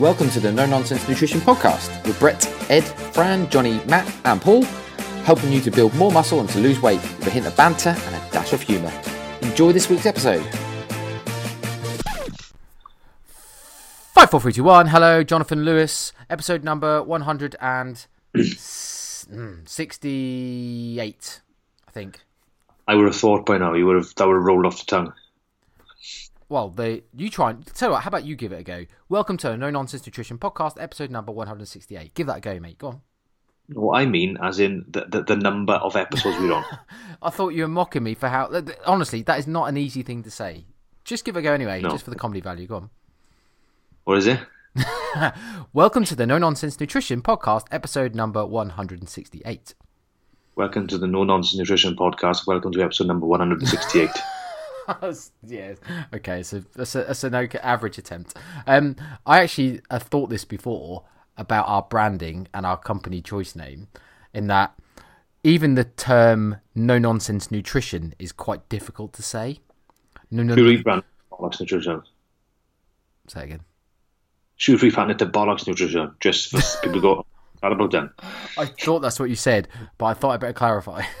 Welcome to the No Nonsense Nutrition Podcast with Brett, Ed, Fran, Johnny, Matt, and Paul, helping you to build more muscle and to lose weight with a hint of banter and a dash of humour. Enjoy this week's episode. Five, four, three, two, one. Hello, Jonathan Lewis. Episode number one hundred and sixty-eight, I think. I would have thought by now you would have that would have rolled off the tongue. Well, they you try and tell you what. How about you give it a go? Welcome to No Nonsense Nutrition Podcast, episode number one hundred sixty-eight. Give that a go, mate. Go on. What I mean, as in the the, the number of episodes we're on. I thought you were mocking me for how. Honestly, that is not an easy thing to say. Just give it a go anyway, No. just for the comedy value. Go on. What is it? Welcome to the No Nonsense Nutrition Podcast, episode number one hundred and sixty-eight. Welcome to the No Nonsense Nutrition Podcast. Welcome to episode number one hundred and sixty-eight. yes. Okay, so that's, a, that's an okay, average attempt. Um, I actually have thought this before about our branding and our company choice name, in that even the term "no nonsense nutrition" is quite difficult to say. No, no, Should we rebrand Bollocks Nutrition? say again. Should we rebrand it to Bollocks Nutrition? Just for people go, what about then? I thought that's what you said, but I thought I better clarify.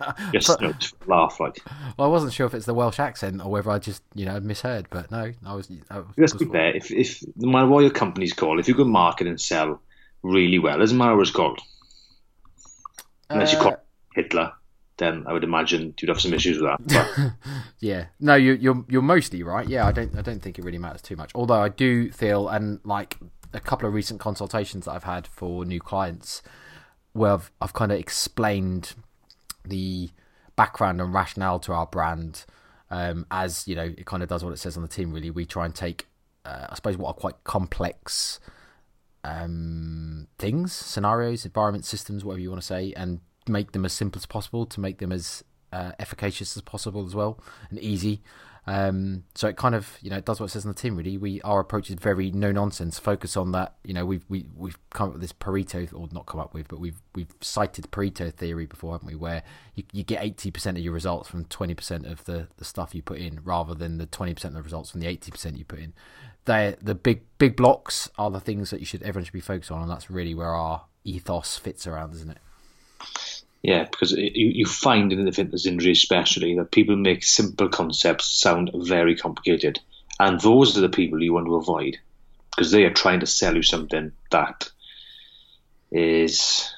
Just you just laugh like. well, I wasn't sure if it's the Welsh accent or whether I just, you know, misheard. But no, I was. I was, Let's be fair. If if no matter what your company's called, if you can market and sell really well, doesn't matter what it's called. Unless you Uh, call it Hitler, then I would imagine you'd have some issues with that. Yeah, no, you, you're you're mostly right. Yeah, I don't I don't think it really matters too much. Although I do feel, and like a couple of recent consultations that I've had for new clients, where I've, I've kind of explained the background and rationale to our brand, um, as you know, it kind of does what it says on the tin. Really, we try and take, uh, I suppose, what are quite complex um, things, scenarios, environment, systems, whatever you want to say, and make them as simple as possible to make them as uh, efficacious as possible as well and easy. Um, so it kind of you know it does what it says on the tin. Really, we our approach is very no nonsense. Focus on that. You know, we've we, we've come up with this Pareto, or not come up with, but we've we've cited Pareto theory before, haven't we? Where you, you get eighty percent of your results from twenty percent of the, the stuff you put in, rather than the twenty percent of the results from the eighty percent you put in. They the big big blocks are the things that you should everyone should be focused on, and that's really where our ethos fits around, isn't it? Yeah, because you, you find in the fitness industry, especially, that people make simple concepts sound very complicated. And those are the people you want to avoid because they are trying to sell you something that is,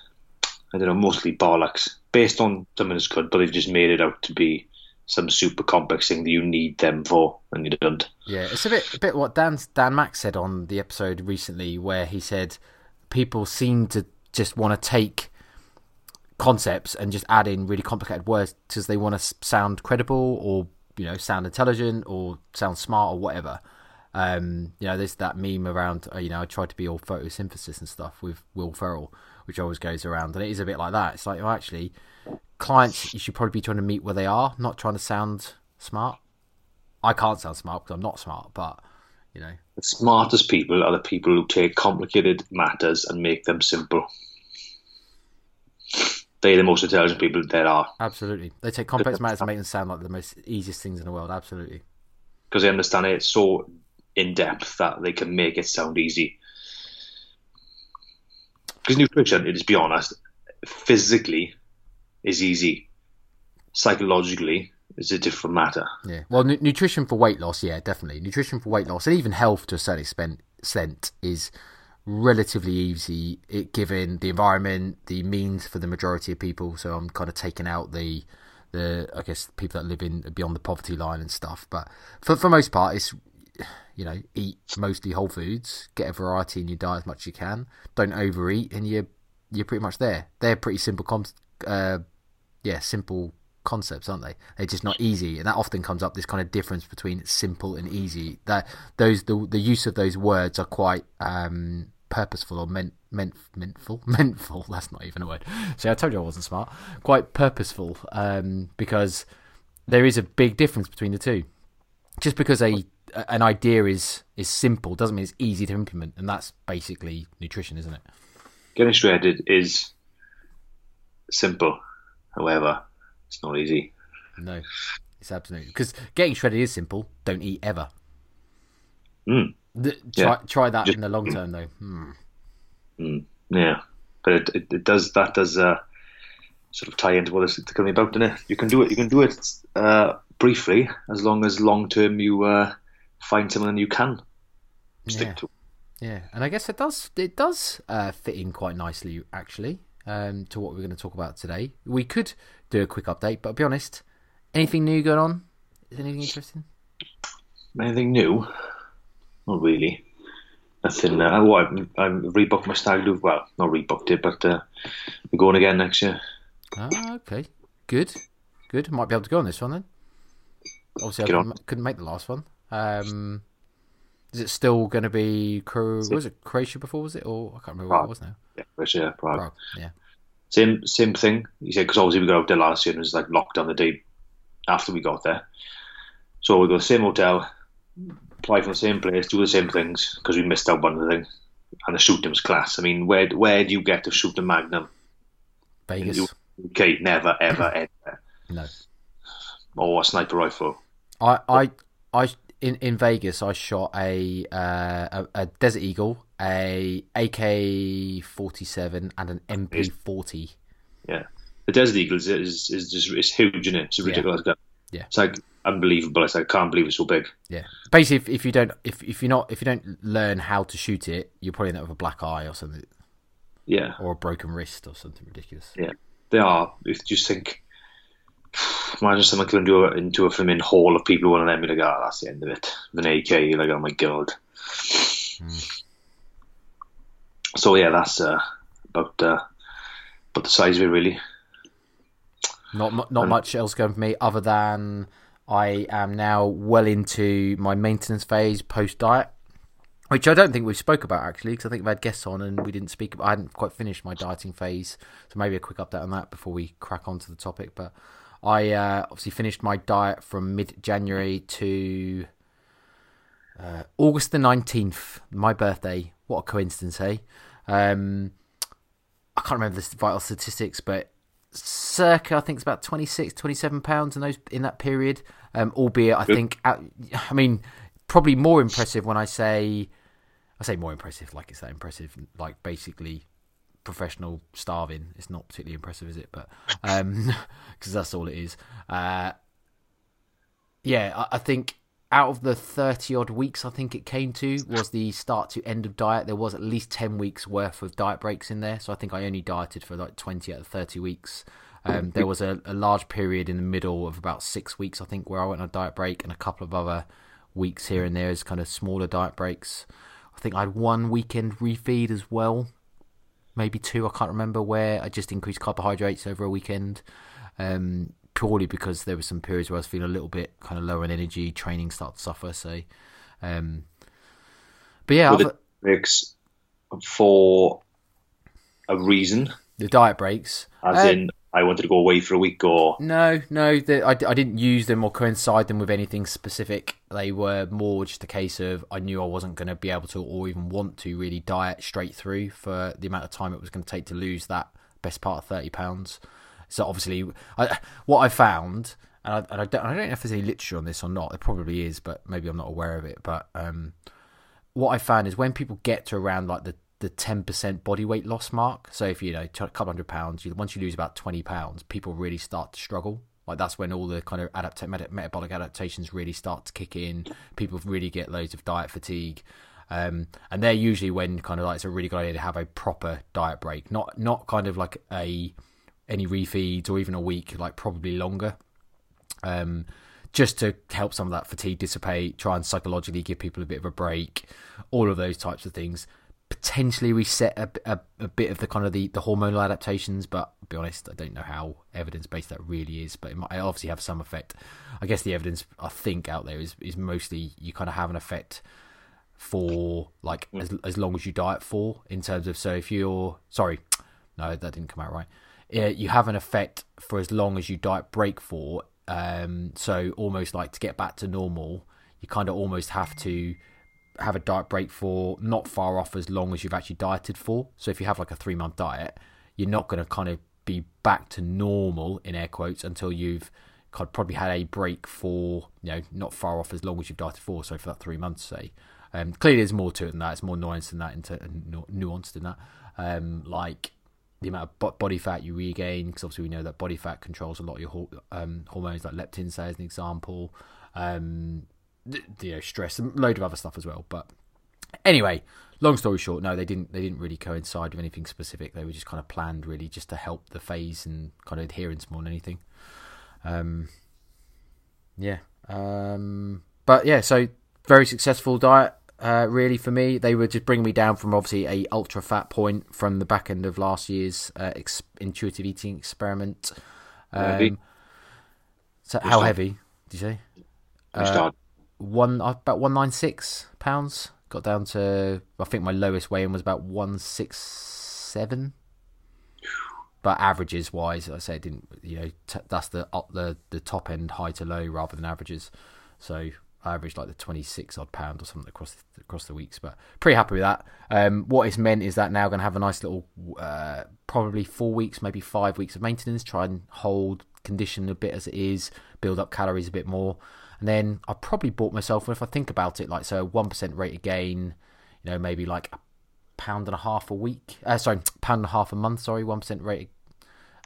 I don't know, mostly bollocks based on something that's good, but they've just made it out to be some super complex thing that you need them for, and you don't. Yeah, it's a bit a bit what Dan Dan Max said on the episode recently, where he said people seem to just want to take concepts and just add in really complicated words because they want to sound credible or you know sound intelligent or sound smart or whatever. Um, you know, there's that meme around. Uh, you know, I tried to be all photosynthesis and stuff with Will Ferrell, which always goes around, and it is a bit like that. It's like, well, actually, clients, you should probably be trying to meet where they are, not trying to sound smart. I can't sound smart because I'm not smart, but you know, The smartest people are the people who take complicated matters and make them simple. They're the most intelligent people there are absolutely, they take complex matters and make them sound like the most easiest things in the world. Absolutely, because they understand it so in depth that they can make it sound easy. Because nutrition, let's be honest, physically is easy. Psychologically, is a different matter. yeah. Well, nu- nutrition for weight loss, yeah, definitely. Nutrition for weight loss and even health to a certain extent is relatively easy, it, given the environment, the means for the majority of people. So I'm kind of taking out the the I guess people that live in beyond the poverty line and stuff. But for for most part, it's you know eat mostly whole foods, get a variety in your diet as much as you can. Don't overeat, and you're you're pretty much there. They're pretty simple, com- uh, yeah, simple concepts, aren't they? They're just not easy, and that often comes up. This kind of difference between simple and easy. That those the the use of those words are quite um, purposeful or meant meant mentful mentful. That's not even a word. See, I told you I wasn't smart. Quite purposeful, um, because there is a big difference between the two. Just because a an idea is is simple doesn't mean it's easy to implement, and that's basically nutrition, isn't it? Getting shredded is simple. However, it's not easy. No, it's absolutely because getting shredded is simple. Don't eat ever. Mm. Try, yeah. try that Just, in the long term, though. Hmm. Mm, yeah, but it, it, it, does that does uh, sort of tie into what it's going about, doesn't it? You can do it. You can do it uh, briefly, as long as long term you uh, find someone you can stick yeah. to. Yeah, and I guess it does it does uh, fit in quite nicely actually um, to what we're going to talk about today. We could do a quick update, but I'll be honest, anything new going on? Is anything interesting? Anything new? Not really. Nothing. Uh, oh, I'm, I'm rebooked my stag do. Well, not rebooked it, but uh, we're going again next year. Ah, okay. Good. Good. Might be able to go on this one then. Obviously, Get I couldn't, couldn't, make the last one. Um, is it still going to be Cro- was it Croatia before? Was it or I can't remember Prague. what it was now. Yeah, Croatia, Prague. Prague. Yeah. Same same thing. You said because obviously we got out there last year and it was like locked down the day after we got there. So we go the same hotel, apply from the same place, do the same things because we missed out one thing. And the shooting's class. I mean, where where do you get to shoot a Magnum? Vegas. Okay, never, ever, ever. No. Or a sniper rifle. I, I, I, in, in Vegas, I shot a, uh, a, a Desert Eagle, a AK forty seven, and an MP forty. Yeah, the Desert Eagle is is, is just it's huge, isn't it? It's a ridiculous yeah. gun. Yeah, it's like unbelievable. I can't believe it's so big. Yeah, basically, if, if you don't if if you're not if you don't learn how to shoot it, you're probably end up with a black eye or something. Yeah, or a broken wrist or something ridiculous. Yeah, they are. If you just think, imagine someone can do it into a flipping hall of people wanting them, be like, oh, that's the end of it. With an AK, you're like, oh my god. Mm. So yeah, that's uh, about uh, about the size of it, really. Not not and, much else going for me other than I am now well into my maintenance phase post diet, which I don't think we've spoke about actually, because I think we had guests on and we didn't speak. I hadn't quite finished my dieting phase, so maybe a quick update on that before we crack on to the topic. But I uh, obviously finished my diet from mid January to uh, August the nineteenth, my birthday. What a coincidence, hey! Um, I can't remember the vital statistics, but circa I think it's about 26, 27 pounds in those in that period. Um, albeit I think I mean probably more impressive when I say I say more impressive like it's that impressive like basically professional starving. It's not particularly impressive, is it? But um, because that's all it is. Uh, yeah, I, I think out of the 30 odd weeks I think it came to was the start to end of diet. There was at least 10 weeks worth of diet breaks in there. So I think I only dieted for like 20 out of 30 weeks. Um, there was a, a, large period in the middle of about six weeks, I think, where I went on a diet break and a couple of other weeks here and there as kind of smaller diet breaks. I think I had one weekend refeed as well, maybe two, I can't remember, where I just increased carbohydrates over a weekend. Um, purely because there were some periods where I was feeling a little bit kind of lower in energy, training started to suffer. So, um, but yeah, the breaks for a reason. The diet breaks, as um, in I wanted to go away for a week, or no, no, the, I, I didn't use them or coincide them with anything specific. They were more just a case of I knew I wasn't going to be able to or even want to really diet straight through for the amount of time it was going to take to lose that best part of thirty pounds. So obviously, I, what I found, and, I, and I, don't, I, don't, know if there's any literature on this or not. There probably is, but maybe I'm not aware of it. But um, what I found is when people get to around like the the 10% body weight loss mark. So if you know a couple hundred pounds, you, once you lose about 20 pounds, people really start to struggle. Like that's when all the kind of adapt- metabolic adaptations really start to kick in. People really get loads of diet fatigue. Um, and they're usually when kind of like it's a really good idea to have a proper diet break, not not kind of like a any refeeds or even a week, like probably longer. Um, just to help some of that fatigue dissipate, try and psychologically give people a bit of a break, all of those types of things. Potentially reset a, a, a bit of the kind of the, the hormonal adaptations, but be honest, I don't know how evidence based that really is. But it might obviously have some effect. I guess the evidence I think out there is is mostly you kind of have an effect for like as as long as you diet for in terms of so if you're sorry, no that didn't come out right yeah, you have an effect for as long as you diet break for. Um, so almost like to get back to normal, you kind of almost have to have a diet break for not far off as long as you've actually dieted for. So if you have like a three month diet, you're not going to kind of be back to normal in air quotes until you've kind of probably had a break for you know not far off as long as you've dieted for. So for that three months, say. Um, clearly, there's more to it than that. It's more nuanced than that, into nuanced than that. Um, like the amount of body fat you regain, because obviously we know that body fat controls a lot of your um, hormones, like leptin, say as an example. Um, you know, stress, and load of other stuff as well. But anyway, long story short, no, they didn't. They didn't really coincide with anything specific. They were just kind of planned, really, just to help the phase and kind of adherence more than anything. Um, yeah. Um, but yeah, so very successful diet. Uh, really, for me, they were just bringing me down from obviously a ultra fat point from the back end of last year's uh, ex- intuitive eating experiment. Um, heavy. So how heavy? Did you say? Uh, one about one nine six pounds. Got down to I think my lowest weigh in was about one six seven. But averages wise, I say it didn't. You know, t- that's the the the top end, high to low, rather than averages. So I averaged like the 26 odd pound or something across the, across the weeks, but pretty happy with that. Um, what it's meant is that now going to have a nice little, uh, probably four weeks, maybe five weeks of maintenance. Try and hold condition a bit as it is, build up calories a bit more, and then I probably bought myself. If I think about it, like so, one percent rate of gain, you know, maybe like a pound and a half a week. Uh, sorry, pound and a half a month. Sorry, one percent rate.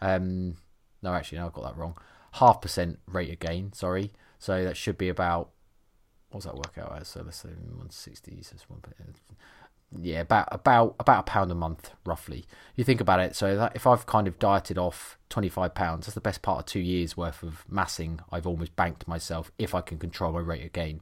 Um, no, actually, no, I got that wrong. Half percent rate of gain. Sorry, so that should be about What's that work out as? So let's say 160. So one, yeah, about about about a pound a month, roughly. You think about it. So if I've kind of dieted off 25 pounds, that's the best part of two years worth of massing. I've almost banked myself if I can control my rate of gain.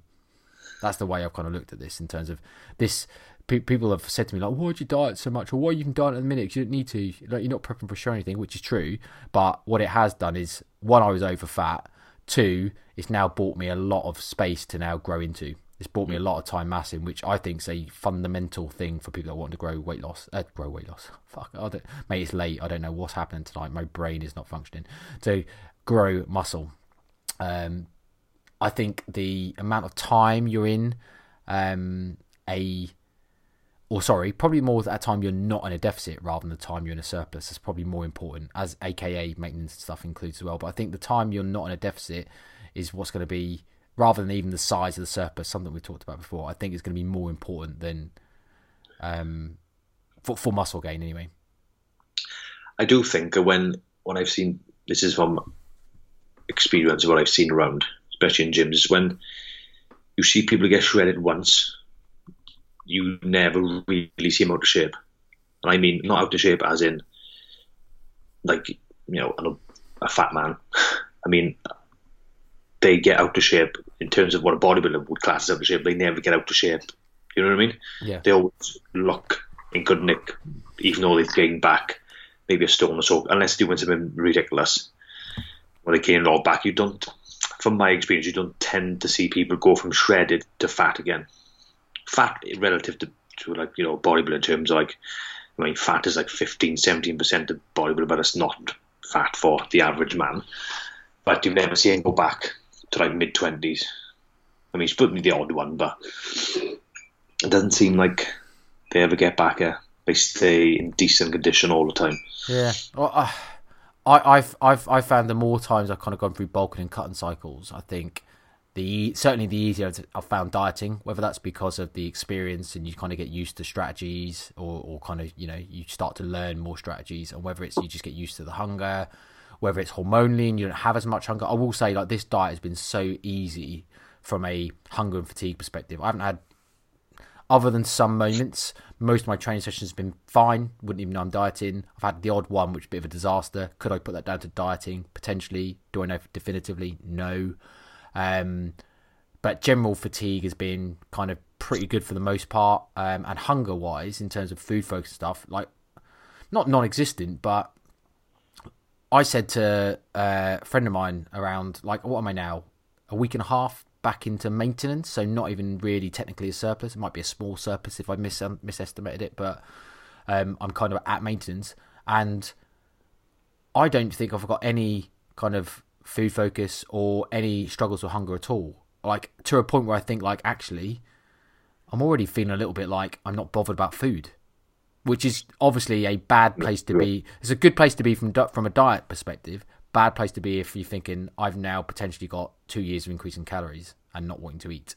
That's the way I've kind of looked at this in terms of this. people have said to me like, "Why do you diet so much?" or "Why you can diet at the minute? you don't need to. Like, you're not prepping for show anything," which is true. But what it has done is one, I was over fat Two, it's now bought me a lot of space to now grow into. It's bought me a lot of time massing, which I think is a fundamental thing for people that want to grow weight loss. Uh, grow weight loss. Fuck, I don't, mate, it's late. I don't know what's happening tonight. My brain is not functioning. To grow muscle. Um, I think the amount of time you're in um, a or sorry, probably more at that time you're not in a deficit rather than the time you're in a surplus. is probably more important, as AKA maintenance stuff includes as well. But I think the time you're not in a deficit is what's going to be, rather than even the size of the surplus, something we talked about before. I think is going to be more important than um, for, for muscle gain anyway. I do think when when I've seen this is from experience what I've seen around, especially in gyms, is when you see people get shredded once you never really see them out of shape. And I mean not out of shape as in like you know a, a fat man. I mean they get out of shape in terms of what a bodybuilder would class as out of shape. They never get out of shape. You know what I mean? Yeah. They always look in good nick, even though they've gained back maybe a stone or so, unless they're doing something ridiculous. When they gain it all back, you don't, from my experience, you don't tend to see people go from shredded to fat again fat relative to, to like you know bodybuilding terms like I mean fat is like 15 17 percent of bodybuilding but it's not fat for the average man but you've never seen him go back to like mid 20s I mean he's put me the odd one but it doesn't seem like they ever get back there they stay in decent condition all the time. Yeah. Well, uh, I, I've I've I've found the more times I've kind of gone through bulking and cutting cycles I think the certainly the easier I've found dieting, whether that's because of the experience and you kind of get used to strategies, or, or kind of you know you start to learn more strategies, and whether it's you just get used to the hunger, whether it's hormonally and you don't have as much hunger. I will say like this diet has been so easy from a hunger and fatigue perspective. I haven't had other than some moments. Most of my training sessions have been fine. Wouldn't even know I'm dieting. I've had the odd one, which is a bit of a disaster. Could I put that down to dieting? Potentially. Do I know definitively? No. Um, but general fatigue has been kind of pretty good for the most part. Um, and hunger wise, in terms of food focused stuff, like not non existent, but I said to a friend of mine around, like, what am I now? A week and a half back into maintenance, so not even really technically a surplus. It might be a small surplus if I mis- um, misestimated it, but um, I'm kind of at maintenance. And I don't think I've got any kind of food focus or any struggles with hunger at all. Like to a point where I think like actually I'm already feeling a little bit like I'm not bothered about food, which is obviously a bad place to be. It's a good place to be from from a diet perspective. Bad place to be if you're thinking I've now potentially got two years of increasing calories and not wanting to eat.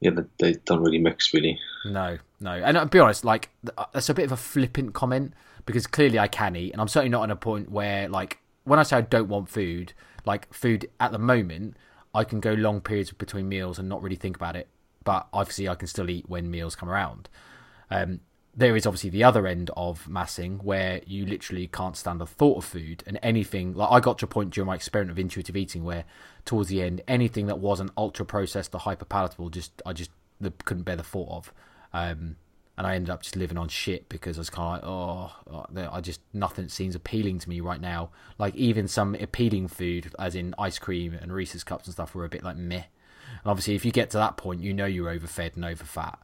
yeah, they, they don't really mix really. No, no. And I'll be honest, like that's a bit of a flippant comment because clearly I can eat, and I'm certainly not at a point where like when I say I don't want food, like food at the moment, I can go long periods between meals and not really think about it. But obviously, I can still eat when meals come around. Um, there is obviously the other end of massing where you literally can't stand the thought of food and anything like I got to a point during my experiment of intuitive eating where towards the end anything that wasn't ultra processed or hyper palatable just I just couldn't bear the thought of. Um, and I ended up just living on shit because I was kind of like oh, oh I just nothing seems appealing to me right now. Like even some appealing food as in ice cream and Reese's cups and stuff were a bit like meh. And obviously if you get to that point you know you're overfed and overfat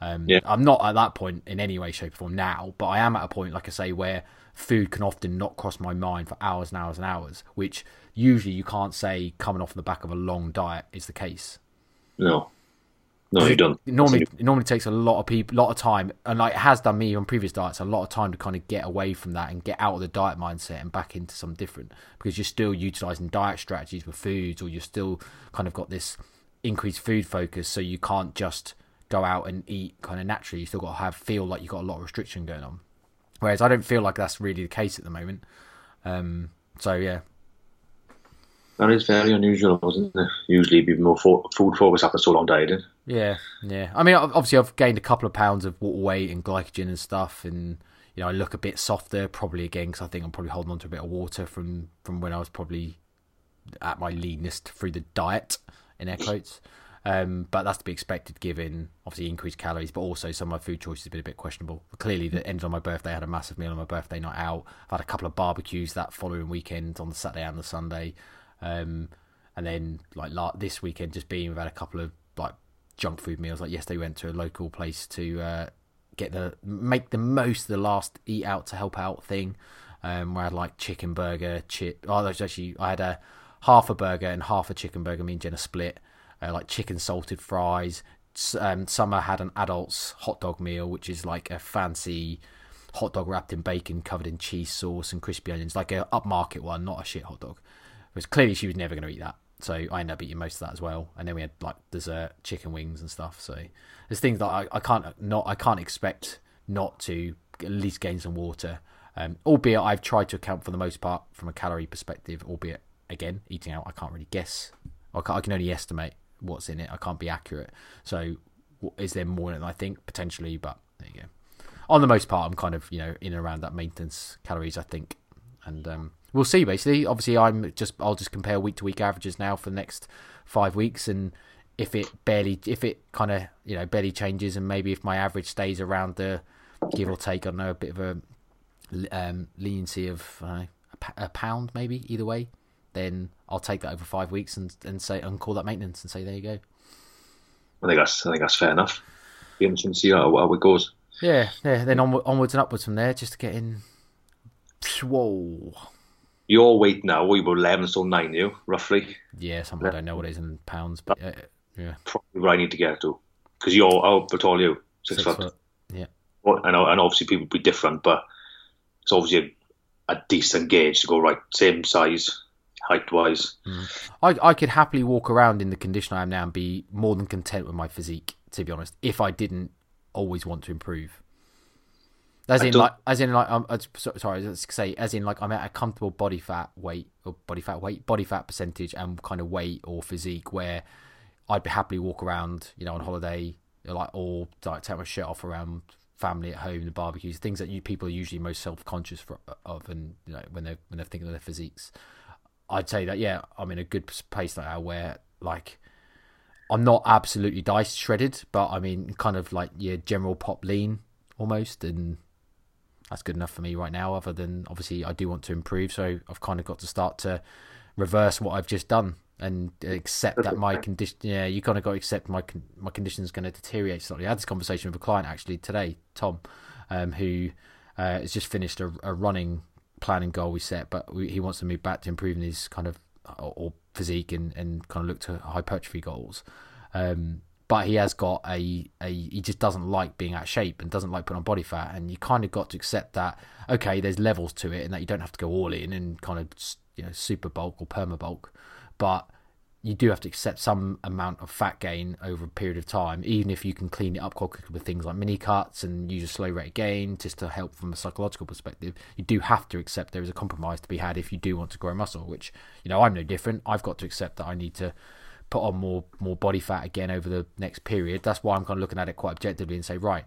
um, yeah. I'm not at that point in any way, shape, or form now, but I am at a point, like I say, where food can often not cross my mind for hours and hours and hours, which usually you can't say coming off the back of a long diet is the case. No. No, you don't. It normally, it normally takes a lot of people, a lot of time, and like it has done me on previous diets, a lot of time to kind of get away from that and get out of the diet mindset and back into something different because you're still utilizing diet strategies with foods, or you're still kind of got this increased food focus, so you can't just go out and eat kind of naturally. You still got to have feel like you've got a lot of restriction going on. Whereas I don't feel like that's really the case at the moment. Um, so yeah, that is very unusual, wasn't it? Usually, be more food focus after so long dieting. Yeah, yeah. I mean, obviously, I've gained a couple of pounds of water weight and glycogen and stuff, and you know, I look a bit softer probably again because I think I'm probably holding on to a bit of water from from when I was probably at my leanest through the diet in air quotes. Um, but that's to be expected given obviously increased calories, but also some of my food choices have been a bit questionable. Clearly, the ended on my birthday. I had a massive meal on my birthday night out. I've had a couple of barbecues that following weekend on the Saturday and the Sunday, um, and then like this weekend just being we've had a couple of like junk food meals. Like yesterday, we went to a local place to uh, get the make the most of the last eat out to help out thing. Um, where I had like chicken burger, chip. Oh, actually I had a half a burger and half a chicken burger. Me and Jenna split uh, like chicken salted fries. Um, Summer had an adult's hot dog meal, which is like a fancy hot dog wrapped in bacon, covered in cheese sauce and crispy onions, like a upmarket one, not a shit hot dog. Because clearly she was never going to eat that, so I ended up eating most of that as well. And then we had like dessert, chicken wings and stuff. So there's things that I, I can't not I can't expect not to at least gain some water. Um, albeit I've tried to account for the most part from a calorie perspective. Albeit again eating out, I can't really guess. I, can, I can only estimate what's in it. I can't be accurate. So is there more than I think potentially? But there you go. On the most part, I'm kind of you know in and around that maintenance calories. I think, and um, we'll see. Basically, obviously, I'm just I'll just compare week to week averages now for the next five weeks, and if it barely if it kind of you know barely changes, and maybe if my average stays around the give or take, I don't know a bit of a um, leniency of uh, a pound maybe either way then I'll take that over five weeks and, and say and call that maintenance and say there you go. I think that's I think that's fair enough. Be interesting to see how, how it goes. Yeah, yeah. Then onward, onwards and upwards from there, just to get in. Whoa. Your weight now, we were eleven stone nine, you roughly. Yeah, something I don't know what it is in pounds, but uh, yeah. Probably where I need to get to, because you're how tall are you? Six, Six foot. foot. Yeah. Well, I know, and obviously people be different, but it's obviously a, a decent gauge to go right, same size, height wise. Mm. I I could happily walk around in the condition I am now and be more than content with my physique. To be honest, if I didn't always want to improve. As in, like, as in, like, I'm um, sorry, let's say, as in, like, I'm at a comfortable body fat weight or body fat weight, body fat percentage, and kind of weight or physique where I'd be happily walk around, you know, on holiday, like, or like take my shirt off around family at home, the barbecues, things that you people are usually most self conscious of, and you know, when they're when they're thinking of their physiques. I'd say that yeah, I'm in a good place right now where like I'm not absolutely diced shredded, but I mean kind of like your general pop lean almost, and that's good enough for me right now. Other than obviously I do want to improve, so I've kind of got to start to reverse what I've just done and accept that my condition. Yeah, you kind of got to accept my my condition is going to deteriorate slightly. I had this conversation with a client actually today, Tom, um, who uh, has just finished a, a running planning goal we set, but we, he wants to move back to improving his kind of or physique and, and kind of look to hypertrophy goals. Um, but he has got a, a he just doesn't like being out of shape and doesn't like putting on body fat and you kind of got to accept that okay there's levels to it and that you don't have to go all in and kind of you know super bulk or perma bulk but you do have to accept some amount of fat gain over a period of time, even if you can clean it up quickly with things like mini cuts and use a slow rate of gain just to help from a psychological perspective. You do have to accept there is a compromise to be had if you do want to grow muscle, which, you know, I'm no different. I've got to accept that I need to put on more more body fat again over the next period. That's why I'm kind of looking at it quite objectively and say, right,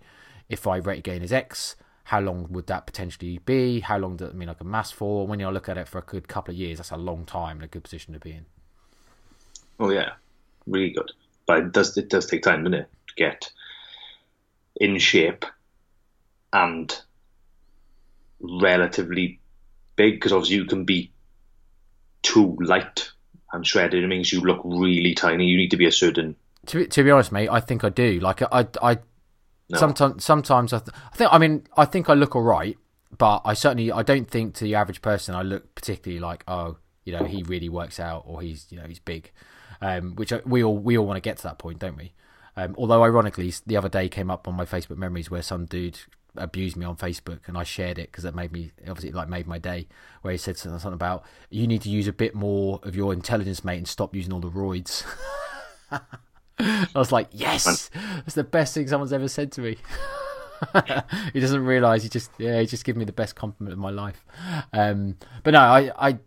if my rate gain is X, how long would that potentially be? How long does it mean I can mass for? When you look at it for a good couple of years, that's a long time and a good position to be in. Oh yeah, really good. But it does it does take time, doesn't it, to get in shape and relatively big because obviously you can be too light and shredded. It means you look really tiny. You need to be a certain. To be, to be honest, mate, I think I do. Like I, I no. sometimes, sometimes I, th- I think. I mean, I think I look all right, but I certainly, I don't think to the average person I look particularly like, oh, you know, he really works out or he's, you know, he's big. Um, which we all we all want to get to that point, don't we? Um, although ironically, the other day came up on my Facebook memories where some dude abused me on Facebook, and I shared it because it made me obviously like made my day. Where he said something about you need to use a bit more of your intelligence, mate, and stop using all the roids. I was like, yes, that's the best thing someone's ever said to me. he doesn't realize he just yeah he just gave me the best compliment of my life. Um, but no, I I.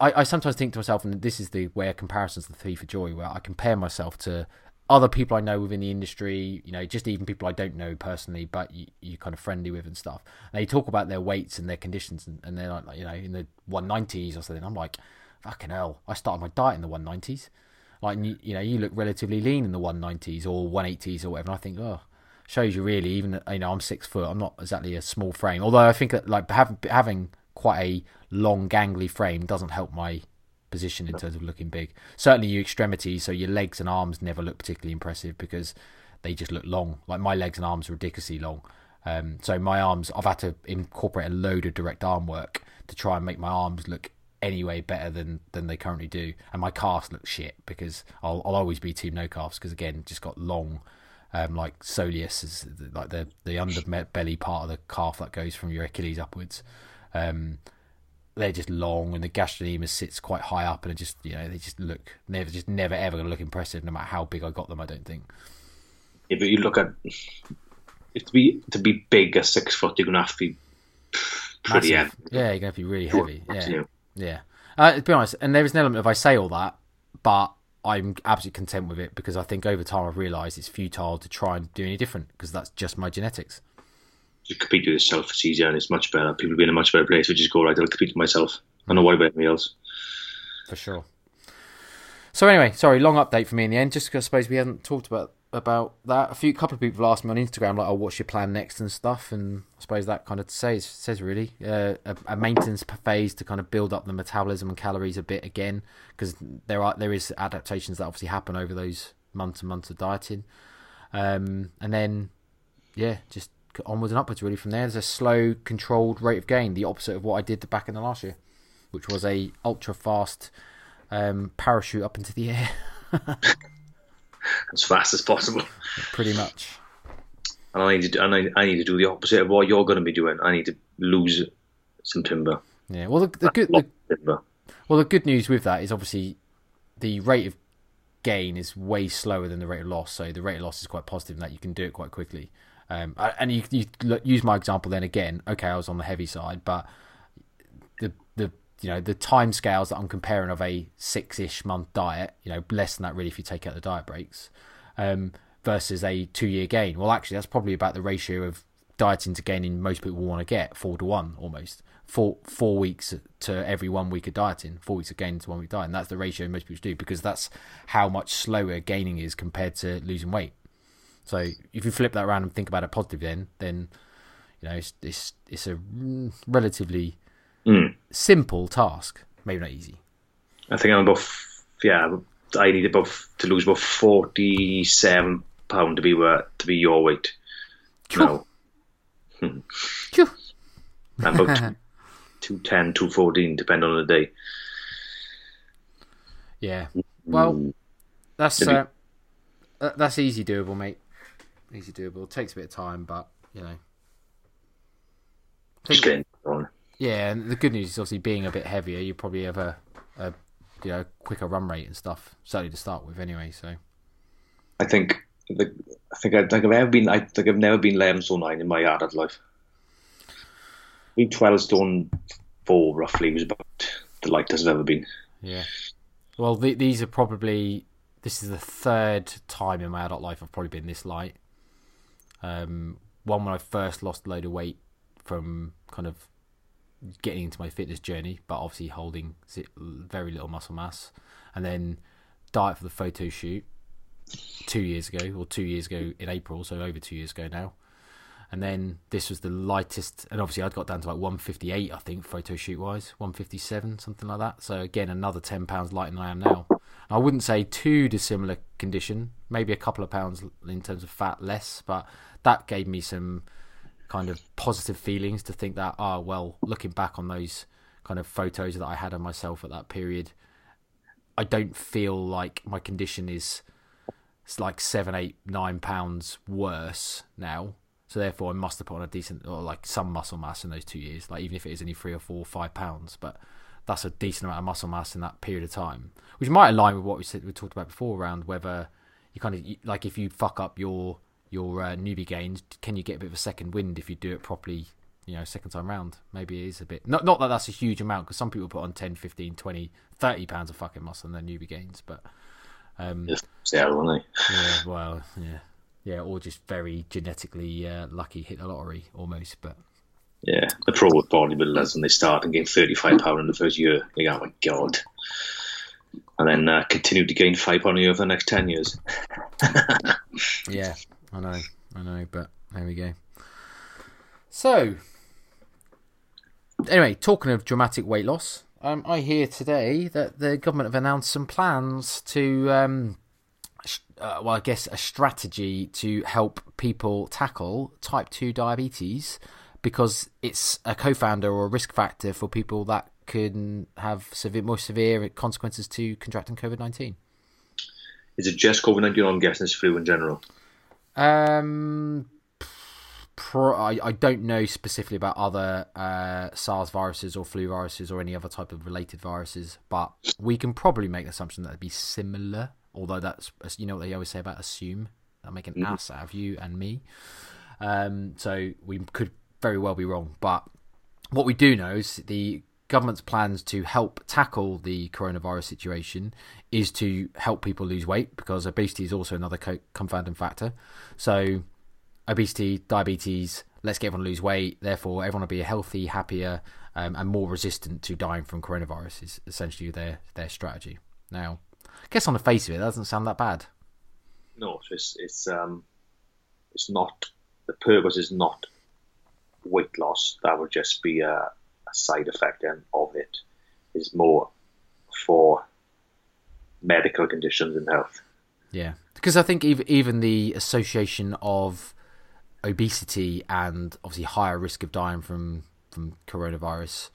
I, I sometimes think to myself, and this is the where comparisons the thief of joy, where I compare myself to other people I know within the industry, you know, just even people I don't know personally, but you, you're kind of friendly with and stuff. And they talk about their weights and their conditions, and, and they're like, you know, in the 190s or something. I'm like, fucking hell, I started my diet in the 190s. Like, you, you know, you look relatively lean in the 190s or 180s or whatever. And I think, oh, shows you really, even, you know, I'm six foot, I'm not exactly a small frame. Although I think that, like, having, having quite a long, gangly frame doesn't help my position in terms of looking big. Certainly, your extremities, so your legs and arms never look particularly impressive because they just look long. Like my legs and arms are ridiculously long. Um, so my arms, I've had to incorporate a load of direct arm work to try and make my arms look anyway better than than they currently do, and my calves look shit because I'll I'll always be team no calves because again just got long. Um, like soleus is like the the underbelly part of the calf that goes from your Achilles upwards. Um, they're just long, and the gastrocnemius sits quite high up, and it just you know they just look never just never ever going to look impressive, no matter how big I got them. I don't think. Yeah, but you look at if to be to be big at six foot, you're going to have to be pretty heavy. Yeah, you're going to have to be really heavy. Yeah, yeah. Uh, to be honest, and there is an element of I say all that, but I'm absolutely content with it because I think over time I've realised it's futile to try and do any different because that's just my genetics to compete with yourself. It's easier and it's much better. People be in a much better place. We just go right. I'll compete with myself. I don't worry about anybody else. For sure. So anyway, sorry, long update for me in the end. Just because I suppose we haven't talked about about that. A few couple of people asked me on Instagram like, "Oh, what's your plan next?" and stuff. And I suppose that kind of says says really uh, a, a, maintenance phase to kind of build up the metabolism and calories a bit again because there are there is adaptations that obviously happen over those months and months of dieting. Um, and then yeah, just onwards and upwards really from there. There's a slow, controlled rate of gain, the opposite of what I did back in the last year, which was a ultra fast um, parachute up into the air. as fast as possible. Pretty much. And I need to do, and I, I need to do the opposite of what you're going to be doing. I need to lose some timber. Yeah. Well, the, the good the, well the good news with that is obviously the rate of gain is way slower than the rate of loss. So the rate of loss is quite positive in that you can do it quite quickly. Um, and you, you use my example then again. Okay, I was on the heavy side, but the the you know the time scales that I'm comparing of a six-ish month diet, you know, less than that really if you take out the diet breaks, um, versus a two-year gain. Well, actually, that's probably about the ratio of dieting to gaining most people want to get four to one almost four four weeks to every one week of dieting four weeks of gaining to one week dieting that's the ratio most people do because that's how much slower gaining is compared to losing weight so if you flip that around and think about it positive, then then you know it's it's, it's a relatively mm. simple task, maybe not easy. I think I'm about yeah. I need about to lose about forty seven pound to be where to be your weight. Now. Hmm. I'm about 210, 214, depending on the day. Yeah. Well, that's uh, that's easy doable, mate easy doable. It takes a bit of time, but you know. Just getting on. Yeah, and the good news is obviously being a bit heavier, you probably have a, a you know quicker run rate and stuff. Certainly to start with, anyway. So I think the, I think I think I've ever been I think I've never been eleven stone nine in my adult life. Being twelve stone four roughly was about the lightest I've ever been. Yeah. Well, th- these are probably this is the third time in my adult life I've probably been this light. Um, one when I first lost a load of weight from kind of getting into my fitness journey, but obviously holding very little muscle mass, and then diet for the photo shoot two years ago, or two years ago in April, so over two years ago now. And then this was the lightest, and obviously I'd got down to like 158, I think, photo shoot wise, 157, something like that. So again, another 10 pounds lighter than I am now. I wouldn't say too dissimilar condition, maybe a couple of pounds in terms of fat less, but that gave me some kind of positive feelings to think that, oh, well, looking back on those kind of photos that I had of myself at that period, I don't feel like my condition is like seven, eight, nine pounds worse now. So therefore, I must have put on a decent or like some muscle mass in those two years. Like even if it is only three or four, or five pounds, but that's a decent amount of muscle mass in that period of time, which might align with what we said we talked about before around whether you kind of like if you fuck up your your uh, newbie gains, can you get a bit of a second wind if you do it properly? You know, second time round, maybe it is a bit. Not not that that's a huge amount because some people put on 10, 15, 20, 30 pounds of fucking muscle in their newbie gains, but um, yeah, well, yeah, yeah, or just very genetically uh, lucky, hit the lottery almost. But yeah, the pro with bodybuilders when they start and gain thirty five pound in the first year, they go, oh my god, and then uh, continue to gain five pound a year for the next ten years. yeah, I know, I know, but there we go. So, anyway, talking of dramatic weight loss, um, I hear today that the government have announced some plans to, um, uh, well, I guess a strategy to help people tackle type 2 diabetes because it's a co founder or a risk factor for people that can have severe, more severe consequences to contracting COVID 19. Is it just COVID 19? I'm guessing it's flu in general. Um, pro- I, I don't know specifically about other uh, SARS viruses or flu viruses or any other type of related viruses, but we can probably make the assumption that it'd be similar. Although that's you know what they always say about assume. That make an mm. ass out of you and me. Um, so we could very well be wrong, but what we do know is the government's plans to help tackle the coronavirus situation is to help people lose weight because obesity is also another co- confounding factor. So obesity, diabetes, let's get everyone to lose weight. Therefore, everyone will be healthy, happier, um, and more resistant to dying from coronavirus. Is essentially their their strategy. Now, I guess on the face of it, that doesn't sound that bad. No, it's it's um, it's not. The purpose is not weight loss. That would just be a, a side effect of it. Is more for medical conditions and health. Yeah, because I think even the association of obesity and obviously higher risk of dying from from coronavirus.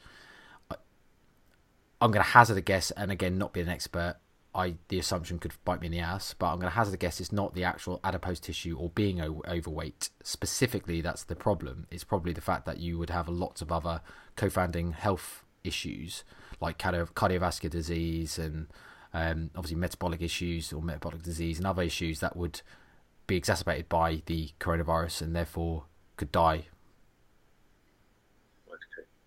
I'm going to hazard a guess, and again, not be an expert. I the assumption could bite me in the ass, but I'm going to hazard a guess it's not the actual adipose tissue or being o- overweight specifically. That's the problem. It's probably the fact that you would have lots of other co-founding health issues like cardio- cardiovascular disease and um, obviously metabolic issues or metabolic disease and other issues that would be exacerbated by the coronavirus and therefore could die.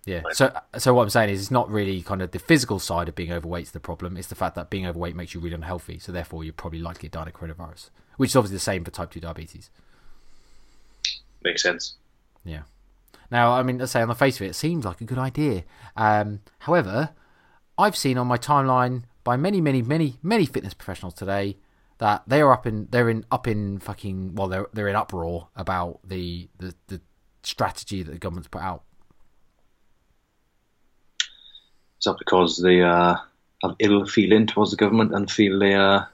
Yeah. So, so what I'm saying is, it's not really kind of the physical side of being overweight is the problem. It's the fact that being overweight makes you really unhealthy. So therefore, you're probably likely to die of coronavirus, which is obviously the same for type two diabetes. Makes sense. Yeah. Now, I mean, let's say on the face of it, it seems like a good idea. Um, however, I've seen on my timeline by many, many, many, many fitness professionals today that they are up in they're in up in fucking well they're they're in uproar about the the, the strategy that the government's put out. Is that because they uh, have ill feeling towards the government and feel they are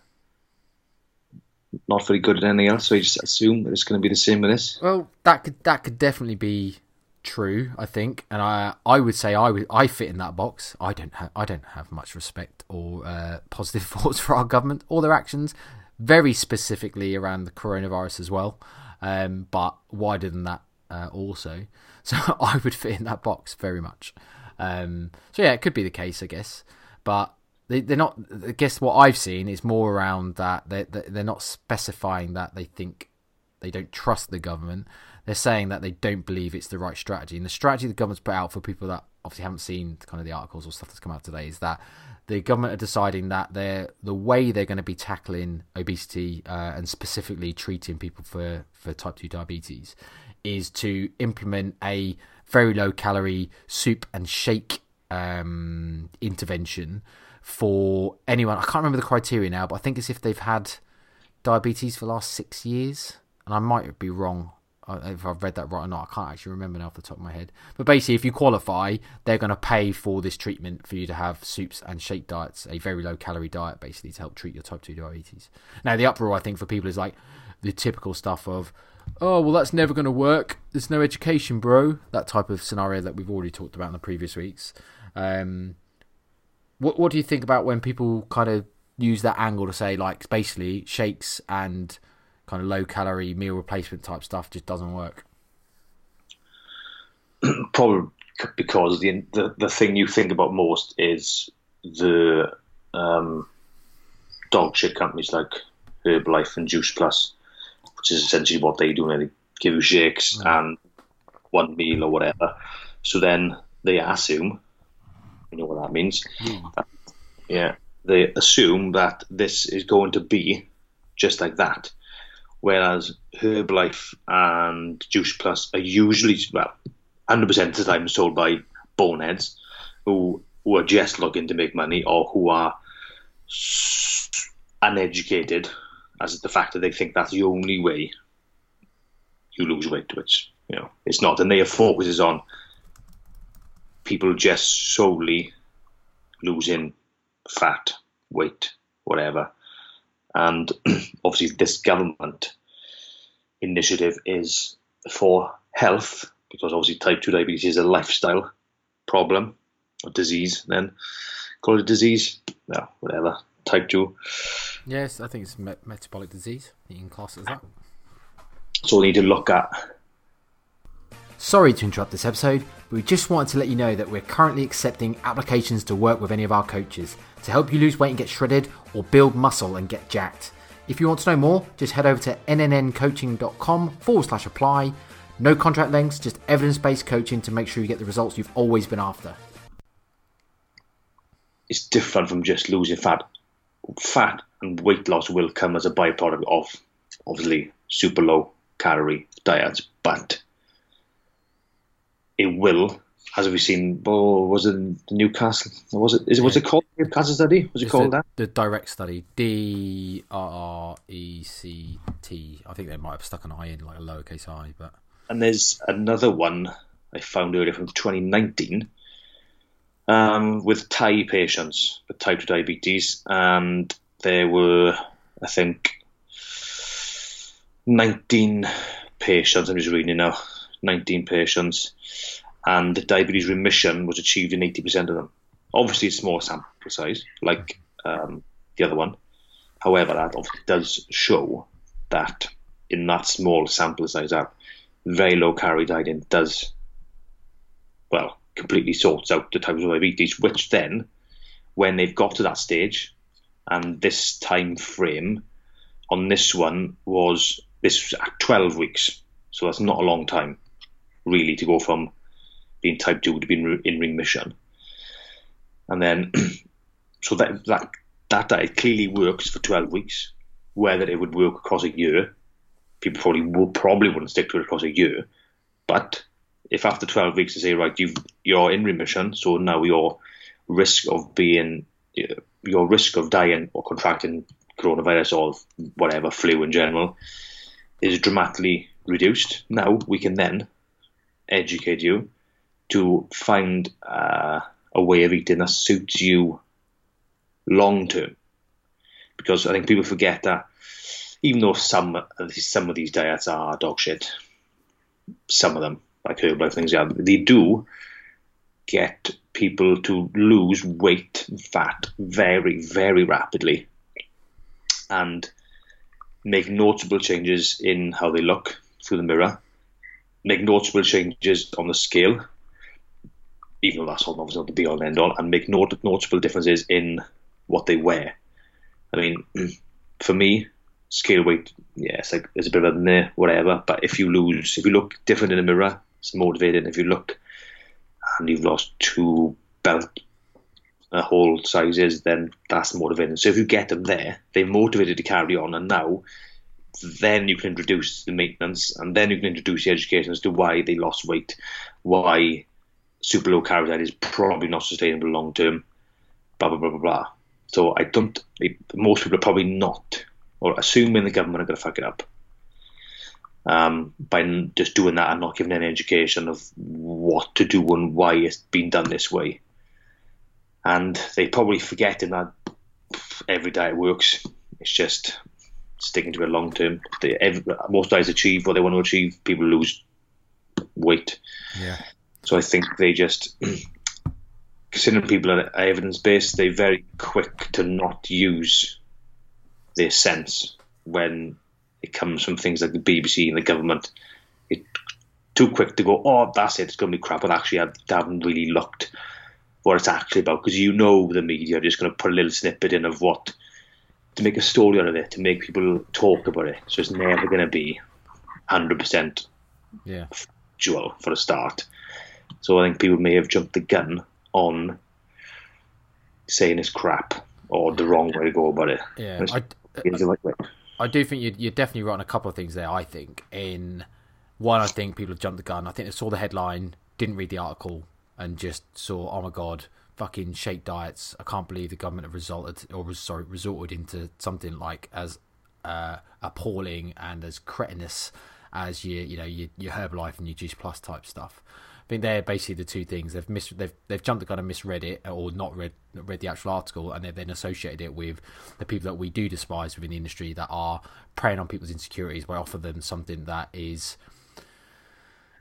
not very good at anything else? So you just assume that it's going to be the same with this. Well, that could that could definitely be true, I think, and I I would say I would I fit in that box. I don't have I don't have much respect or uh, positive thoughts for our government or their actions, very specifically around the coronavirus as well, um, but wider than that uh, also. So I would fit in that box very much. Um, so yeah, it could be the case, I guess, but they, they're not. I guess what I've seen is more around that they they're not specifying that they think they don't trust the government. They're saying that they don't believe it's the right strategy. And the strategy the government's put out for people that obviously haven't seen kind of the articles or stuff that's come out today is that the government are deciding that they're the way they're going to be tackling obesity uh, and specifically treating people for for type two diabetes is to implement a very low calorie soup and shake um, intervention for anyone. I can't remember the criteria now, but I think it's if they've had diabetes for the last six years, and I might be wrong if I've read that right or not. I can't actually remember now off the top of my head. But basically, if you qualify, they're going to pay for this treatment for you to have soups and shake diets, a very low calorie diet, basically to help treat your type two diabetes. Now, the uproar I think for people is like the typical stuff of, oh well, that's never going to work. There's no education, bro. That type of scenario that we've already talked about in the previous weeks. Um, what What do you think about when people kind of use that angle to say like basically shakes and kind of low calorie meal replacement type stuff just doesn't work? Probably because the, the the thing you think about most is the um, dog shit companies like Herbalife and Juice Plus, which is essentially what they do. They give you shakes mm. and one meal or whatever. So then they assume you know what that means. Mm. yeah, they assume that this is going to be just like that. Whereas Herbalife and Juice Plus are usually, well, 100% of the time sold by boneheads who, who are just looking to make money or who are uneducated as the fact that they think that's the only way you lose weight, which, you know, it's not. And their focus is on people just solely losing fat, weight, whatever. And obviously, this government initiative is for health because obviously type 2 diabetes is a lifestyle problem or disease then. Call it a disease? No whatever. Type 2 yes i think it's me- metabolic disease you can class it as that so we need to look at Sorry to interrupt this episode, but we just wanted to let you know that we're currently accepting applications to work with any of our coaches to help you lose weight and get shredded or build muscle and get jacked. If you want to know more, just head over to nnncoaching.com forward slash apply. No contract lengths, just evidence based coaching to make sure you get the results you've always been after. It's different from just losing fat. Fat and weight loss will come as a byproduct of obviously super low calorie diets, but it will, as we've seen. Oh, was it Newcastle? Was it? Is it? Was it called Newcastle study? Was it it's called the, that? The direct study, D R E C T. I think they might have stuck an I in like a lowercase i, but. And there's another one I found earlier from 2019 um, with Thai patients with type 2 diabetes, and there were, I think, 19 patients. I'm just reading now. 19 patients, and the diabetes remission was achieved in 80% of them. Obviously, it's small sample size, like um, the other one. However, that does show that in that small sample size, that very low calorie diet does, well, completely sorts out the types of diabetes, which then, when they've got to that stage, and this time frame on this one was this was 12 weeks, so that's not a long time really to go from being type 2 to being in remission. And then, so that, that, that diet clearly works for 12 weeks. Whether it would work across a year, people probably would, probably wouldn't stick to it across a year. But if after 12 weeks they say, right, you you're in remission, so now your risk of being, your risk of dying or contracting coronavirus or whatever, flu in general, is dramatically reduced. Now we can then educate you to find uh, a way of eating that suits you long term. Because I think people forget that even though some some of these diets are dog shit, some of them like Herbalife things, yeah, they do get people to lose weight, and fat very, very rapidly, and make notable changes in how they look through the mirror, make notable changes on the scale, even though that's obviously not the be all and end all, and make not- notable differences in what they wear. I mean, for me, scale weight, yeah, it's like there's a bit of a meh, whatever. But if you lose, if you look different in the mirror, it's motivating. If you look and you've lost two belt uh, whole sizes, then that's motivating. So if you get them there, they're motivated to carry on, and now then you can introduce the maintenance, and then you can introduce the education as to why they lost weight, why super low calorie diet is probably not sustainable long term, blah blah blah blah blah. So I don't. Most people are probably not, or assuming the government are going to fuck it up um, by just doing that and not giving any education of what to do and why it's been done this way. And they probably forgetting that every diet works. It's just sticking to it long term. most guys achieve what they want to achieve. People lose weight. Yeah. So I think they just, considering people are evidence based, they're very quick to not use their sense when it comes from things like the BBC and the government. It's too quick to go, oh, that's it, it's going to be crap, but actually I haven't really looked what it's actually about because you know the media are just going to put a little snippet in of what to make a story out of it, to make people talk about it. So it's never going to be 100% yeah. factual for a start. So I think people may have jumped the gun on saying it's crap or the wrong way to go about it. Yeah, I, I do think you're, you're definitely right on a couple of things there. I think in one, I think people have jumped the gun. I think they saw the headline, didn't read the article, and just saw, oh my god, fucking shake diets. I can't believe the government have resulted or sorry resorted into something like as uh, appalling and as cretinous as your you know your, your Herbalife and your Juice Plus type stuff. I think they're basically the two things. They've mis- they've they've jumped the gun and misread it, or not read read the actual article, and they've then associated it with the people that we do despise within the industry that are preying on people's insecurities by offering them something that is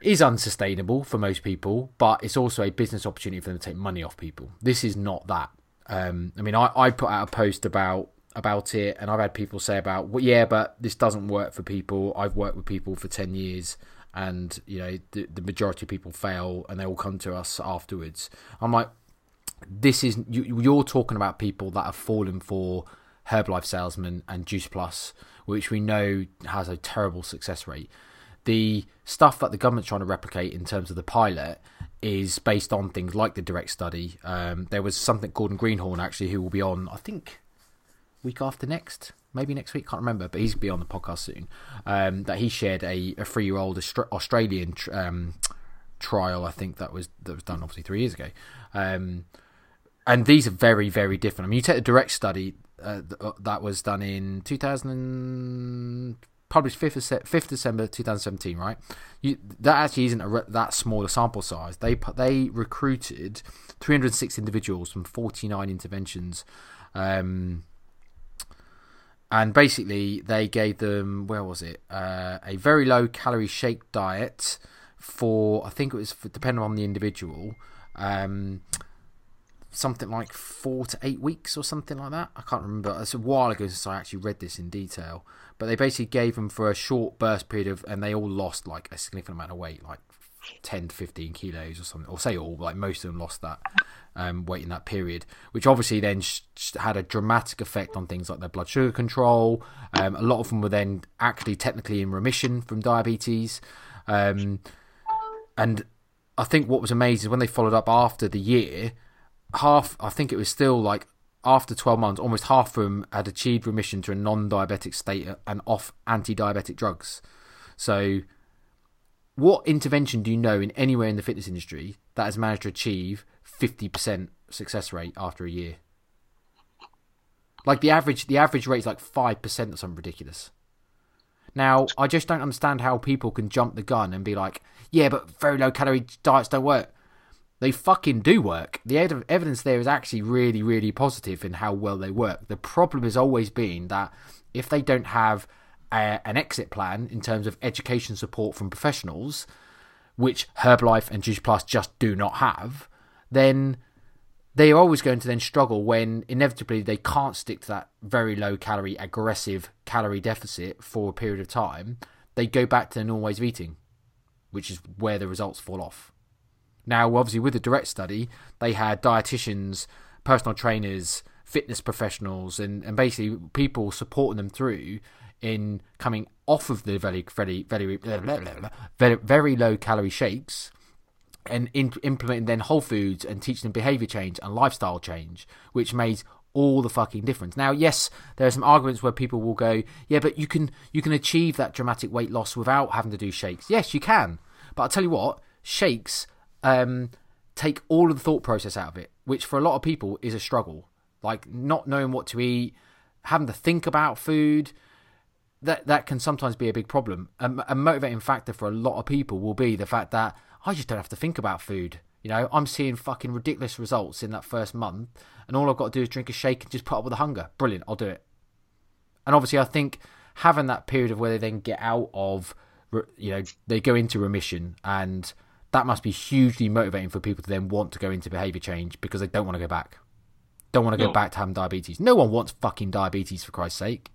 is unsustainable for most people, but it's also a business opportunity for them to take money off people. This is not that. Um, I mean, I, I put out a post about about it, and I've had people say about, well, yeah, but this doesn't work for people. I've worked with people for ten years and you know the, the majority of people fail and they all come to us afterwards. I'm like this is you, you're talking about people that have fallen for herbalife salesman and juice plus which we know has a terrible success rate. The stuff that the government's trying to replicate in terms of the pilot is based on things like the direct study. Um, there was something gordon greenhorn actually who will be on i think week after next maybe next week, can't remember, but he's be on the podcast soon. Um, that he shared a, a three year old Australian um, trial, I think that was that was done obviously three years ago. Um, and these are very very different. I mean, you take the direct study uh, uh that was done in 2000 published 5th, 5th December 2017, right? You, that actually isn't a, that small a sample size. They they recruited 306 individuals from 49 interventions. Um, and basically they gave them where was it? Uh, a very low calorie shake diet for I think it was for, depending on the individual um, something like four to eight weeks or something like that. I can't remember. It's a while ago since I actually read this in detail. But they basically gave them for a short burst period of and they all lost like a significant amount of weight like 10 to 15 kilos or something or say all like most of them lost that um, weight in that period, which obviously then sh- had a dramatic effect on things like their blood sugar control. Um, a lot of them were then actually technically in remission from diabetes. Um, and I think what was amazing is when they followed up after the year, half, I think it was still like after 12 months, almost half of them had achieved remission to a non diabetic state and off anti diabetic drugs. So, what intervention do you know in anywhere in the fitness industry that has managed to achieve 50% success rate after a year. Like the average, the average rate is like five percent or something ridiculous. Now, I just don't understand how people can jump the gun and be like, "Yeah, but very low calorie diets don't work." They fucking do work. The ed- evidence there is actually really, really positive in how well they work. The problem has always been that if they don't have a, an exit plan in terms of education support from professionals, which Herbalife and Juice Plus just do not have, then they are always going to then struggle when inevitably they can't stick to that very low calorie, aggressive calorie deficit for a period of time. They go back to their normal ways of eating, which is where the results fall off. Now, obviously, with the direct study, they had dietitians, personal trainers, fitness professionals and, and basically people supporting them through in coming off of the very very very very, very low calorie shakes and in, implementing then whole foods and teaching them behavior change and lifestyle change, which made all the fucking difference. Now, yes, there are some arguments where people will go, yeah, but you can you can achieve that dramatic weight loss without having to do shakes. Yes, you can, but I'll tell you what, shakes um, take all of the thought process out of it, which for a lot of people is a struggle. Like not knowing what to eat, having to think about food. That that can sometimes be a big problem. A, a motivating factor for a lot of people will be the fact that I just don't have to think about food. You know, I'm seeing fucking ridiculous results in that first month, and all I've got to do is drink a shake and just put up with the hunger. Brilliant, I'll do it. And obviously, I think having that period of where they then get out of, you know, they go into remission, and that must be hugely motivating for people to then want to go into behavior change because they don't want to go back. Don't want to go no. back to having diabetes. No one wants fucking diabetes for Christ's sake.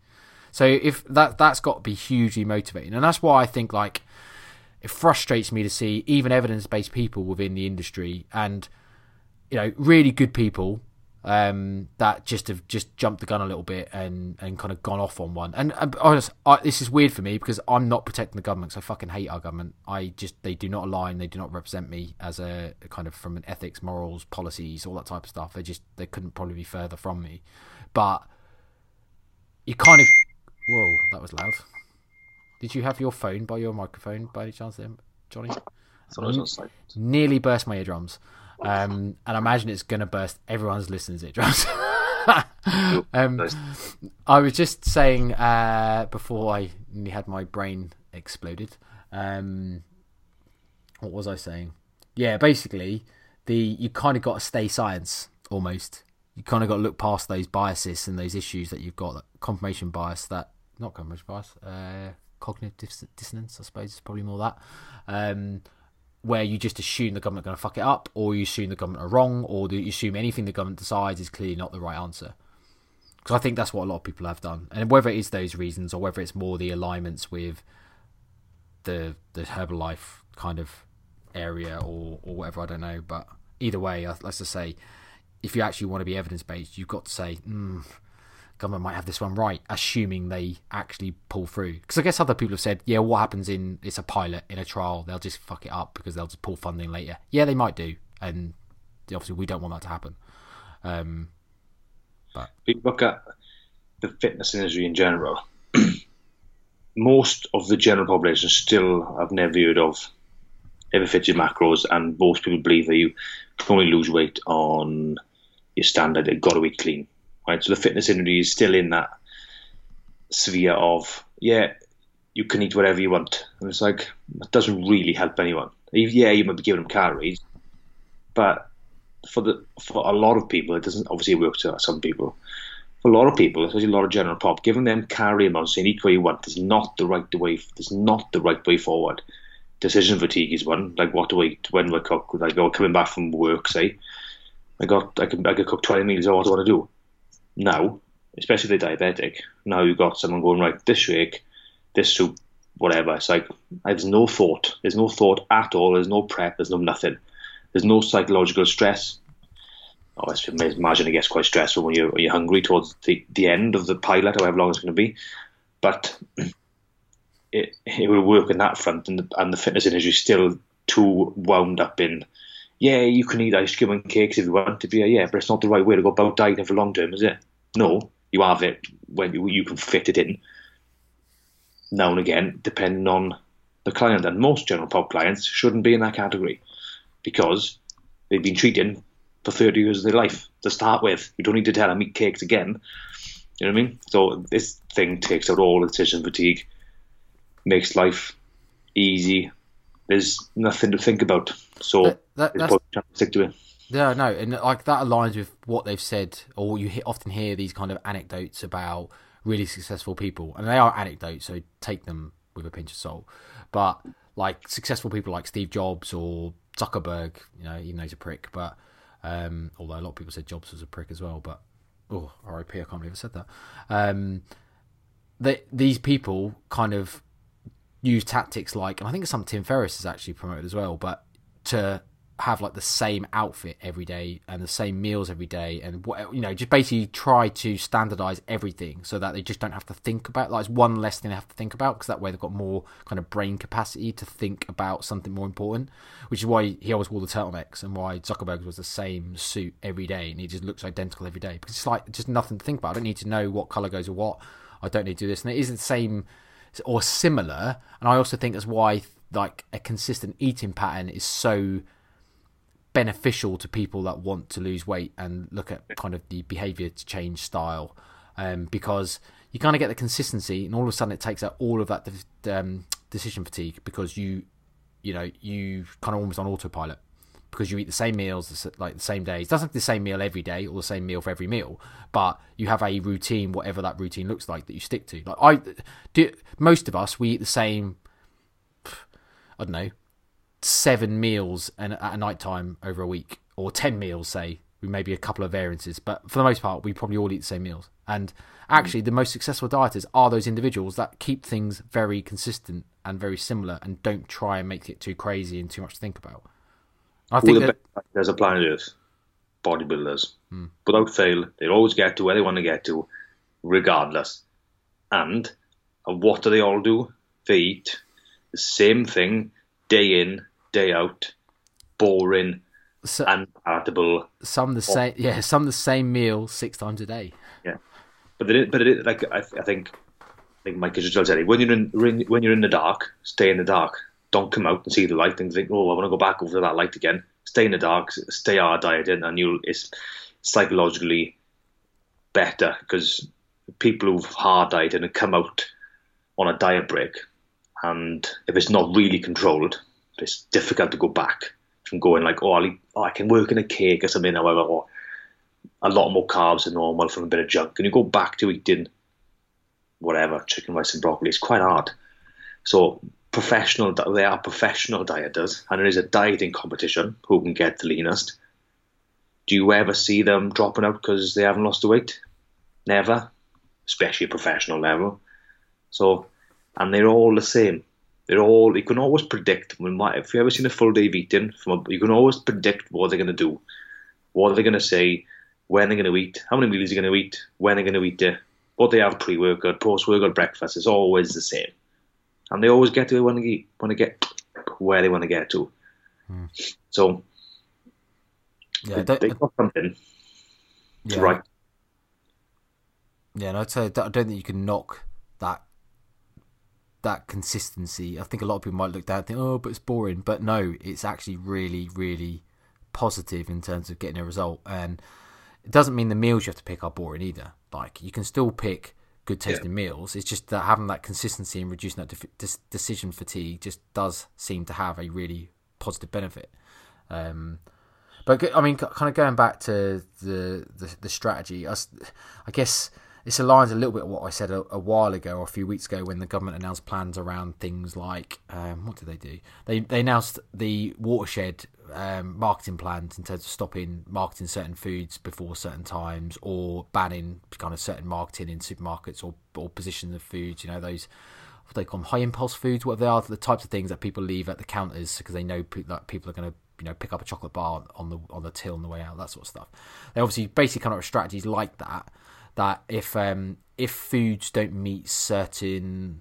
So if that that's got to be hugely motivating, and that's why I think like it frustrates me to see even evidence-based people within the industry and you know really good people um, that just have just jumped the gun a little bit and, and kind of gone off on one. And, and honest, I, this is weird for me because I'm not protecting the government. Cause I fucking hate our government. I just they do not align. They do not represent me as a, a kind of from an ethics, morals, policies, all that type of stuff. They just they couldn't probably be further from me. But you kind of whoa, that was loud. Did you have your phone by your microphone by any chance, then, Johnny? Nearly burst my eardrums. Um, and I imagine it's going to burst everyone's listeners' eardrums. um, I was just saying uh, before I had my brain exploded. Um, what was I saying? Yeah, basically, the you kind of got to stay science almost. You kind of got to look past those biases and those issues that you've got, that confirmation bias, that not confirmation bias, uh, cognitive dissonance, I suppose is probably more that, um, where you just assume the government are going to fuck it up, or you assume the government are wrong, or you assume anything the government decides is clearly not the right answer. Because I think that's what a lot of people have done, and whether it is those reasons or whether it's more the alignments with the the Herbalife kind of area or or whatever, I don't know. But either way, let's just say, if you actually want to be evidence based, you've got to say. Mm, government might have this one right, assuming they actually pull through. Because I guess other people have said, yeah, what happens in it's a pilot in a trial? They'll just fuck it up because they'll just pull funding later. Yeah, they might do, and obviously we don't want that to happen. Um, but you look at the fitness industry in general, most of the general population still have never heard of Everfit macros, and most people believe that you can only lose weight on your standard. You've got to eat clean right? So the fitness industry is still in that sphere of yeah, you can eat whatever you want, and it's like that doesn't really help anyone. Yeah, you might be giving them calories, but for the for a lot of people, it doesn't obviously work to some people. For a lot of people, especially a lot of general pop, giving them calorie amounts saying eat what you want is not the right way. Is not the right way forward. Decision fatigue is one. Like what do I eat? When do I cook? Like go coming back from work, say, I got I can I could cook twenty meals. Oh, what do I want to do? Now, especially the diabetic, now you've got someone going, right, this shake, this soup, whatever. It's like, there's no thought. There's no thought at all. There's no prep. There's no nothing. There's no psychological stress. Oh, I imagine it gets quite stressful when you're, you're hungry towards the, the end of the pilot, however long it's going to be. But it, it will work in that front, and the, and the fitness industry is still too wound up in yeah, you can eat ice cream and cakes if you want to be, yeah, but it's not the right way to go about dieting for long term, is it? No, you have it when you, you can fit it in now and again, depending on the client. And most general pop clients shouldn't be in that category because they've been treating for 30 years of their life to start with. You don't need to tell them eat cakes again. You know what I mean? So this thing takes out all decision fatigue, makes life easy. There's nothing to think about. So that, that, that's, stick to it. Yeah, no, and like that aligns with what they've said, or you often hear these kind of anecdotes about really successful people, and they are anecdotes, so take them with a pinch of salt. But like successful people like Steve Jobs or Zuckerberg, you know, even though he's a prick, but um, although a lot of people said Jobs was a prick as well, but oh, RIP, I can't believe I said that. Um, they, these people kind of use tactics like, and I think something Tim Ferriss has actually promoted as well, but to have like the same outfit every day and the same meals every day and what you know just basically try to standardize everything so that they just don't have to think about like it's one less thing they have to think about because that way they've got more kind of brain capacity to think about something more important which is why he always wore the turtlenecks and why Zuckerberg was the same suit every day and he just looks identical every day because it's like just nothing to think about. I don't need to know what color goes with what. I don't need to do this. And it is the same or similar and I also think that's why like a consistent eating pattern is so beneficial to people that want to lose weight and look at kind of the behavior to change style. Um, because you kind of get the consistency and all of a sudden it takes out all of that um, decision fatigue because you you know you kind of almost on autopilot because you eat the same meals like the same days doesn't have the same meal every day or the same meal for every meal but you have a routine whatever that routine looks like that you stick to like i do most of us we eat the same i don't know seven meals and at a night time over a week, or ten meals, say, we maybe a couple of variances, but for the most part, we probably all eat the same meals. And actually, the most successful dieters are those individuals that keep things very consistent and very similar, and don't try and make it too crazy and too much to think about. I think the there's a planet Earth, bodybuilders, hmm. without fail, they always get to where they want to get to, regardless. And, and what do they all do? They eat the same thing day in, day out, boring, so, unpalatable. Some the same, yeah, some the same meal six times a day. Yeah, but it, but it, like I, I think, I think Mike Israetel said. When you're in when you're in the dark, stay in the dark. Don't come out and see the light and think, oh, I want to go back over that light again. Stay in the dark, stay our diet in, and you'll it's psychologically better because people who've hard dieted and come out on a diet break and if it's not really controlled, it's difficult to go back from going like, oh, eat, oh I can work in a cake or something, however, or a lot more carbs than normal from a bit of junk, and you go back to eating whatever chicken, rice, and broccoli. It's quite hard. So professional, they are professional dieters, and there is a dieting competition who can get the leanest. Do you ever see them dropping out because they haven't lost the weight? Never, especially professional level. So and they're all the same. They're all you can always predict when if you've ever seen a full day of eating from a, you can always predict what they're going to do, what they're going to say, when they're going to eat, how many meals they're going to eat, when they're going to eat it, what they have pre workout, post workout, breakfast. It's always the same, and they always get to want to want to get where they want to get to. Hmm. So yeah, they, they got something yeah. right. Yeah, and I'd say I don't think you can knock that that consistency. I think a lot of people might look down and think, oh, but it's boring. But no, it's actually really, really positive in terms of getting a result. And it doesn't mean the meals you have to pick are boring either. Like you can still pick good tasting yeah. meals. It's just that having that consistency and reducing that de- decision fatigue just does seem to have a really positive benefit. Um, but I mean, kind of going back to the the, the strategy, I, I guess this aligns a little bit with what I said a, a, while ago or a few weeks ago when the government announced plans around things like um, what did they do? They they announced the watershed um, marketing plans in terms of stopping marketing certain foods before certain times or banning kind of certain marketing in supermarkets or or positions of foods. You know those what they call them high impulse foods. What they are the types of things that people leave at the counters because they know that people are going to you know pick up a chocolate bar on the on the till on the way out that sort of stuff. They obviously basically come up with strategies like that that if um, if foods don't meet certain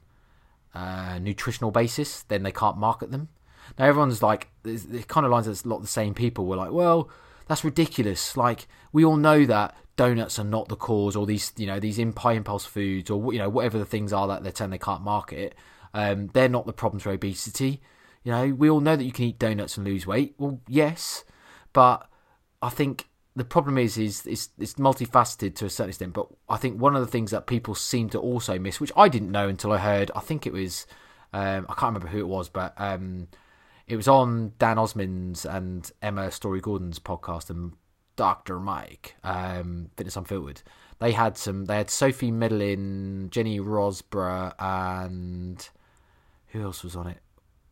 uh, nutritional basis, then they can't market them. Now everyone's like, it kind of lines as a lot of the same people. We're like, well, that's ridiculous. Like we all know that donuts are not the cause, or these you know these high impulse foods, or you know whatever the things are that they're telling they can't market. Um, they're not the problem for obesity. You know, we all know that you can eat donuts and lose weight. Well, yes, but I think the problem is, is it's, it's multifaceted to a certain extent. But I think one of the things that people seem to also miss, which I didn't know until I heard, I think it was, um, I can't remember who it was, but um, it was on Dan Osmond's and Emma Storey-Gordon's podcast and Dr. Mike, um, Fitness Unfiltered. They had some, they had Sophie Medlin, Jenny Rosborough, and who else was on it?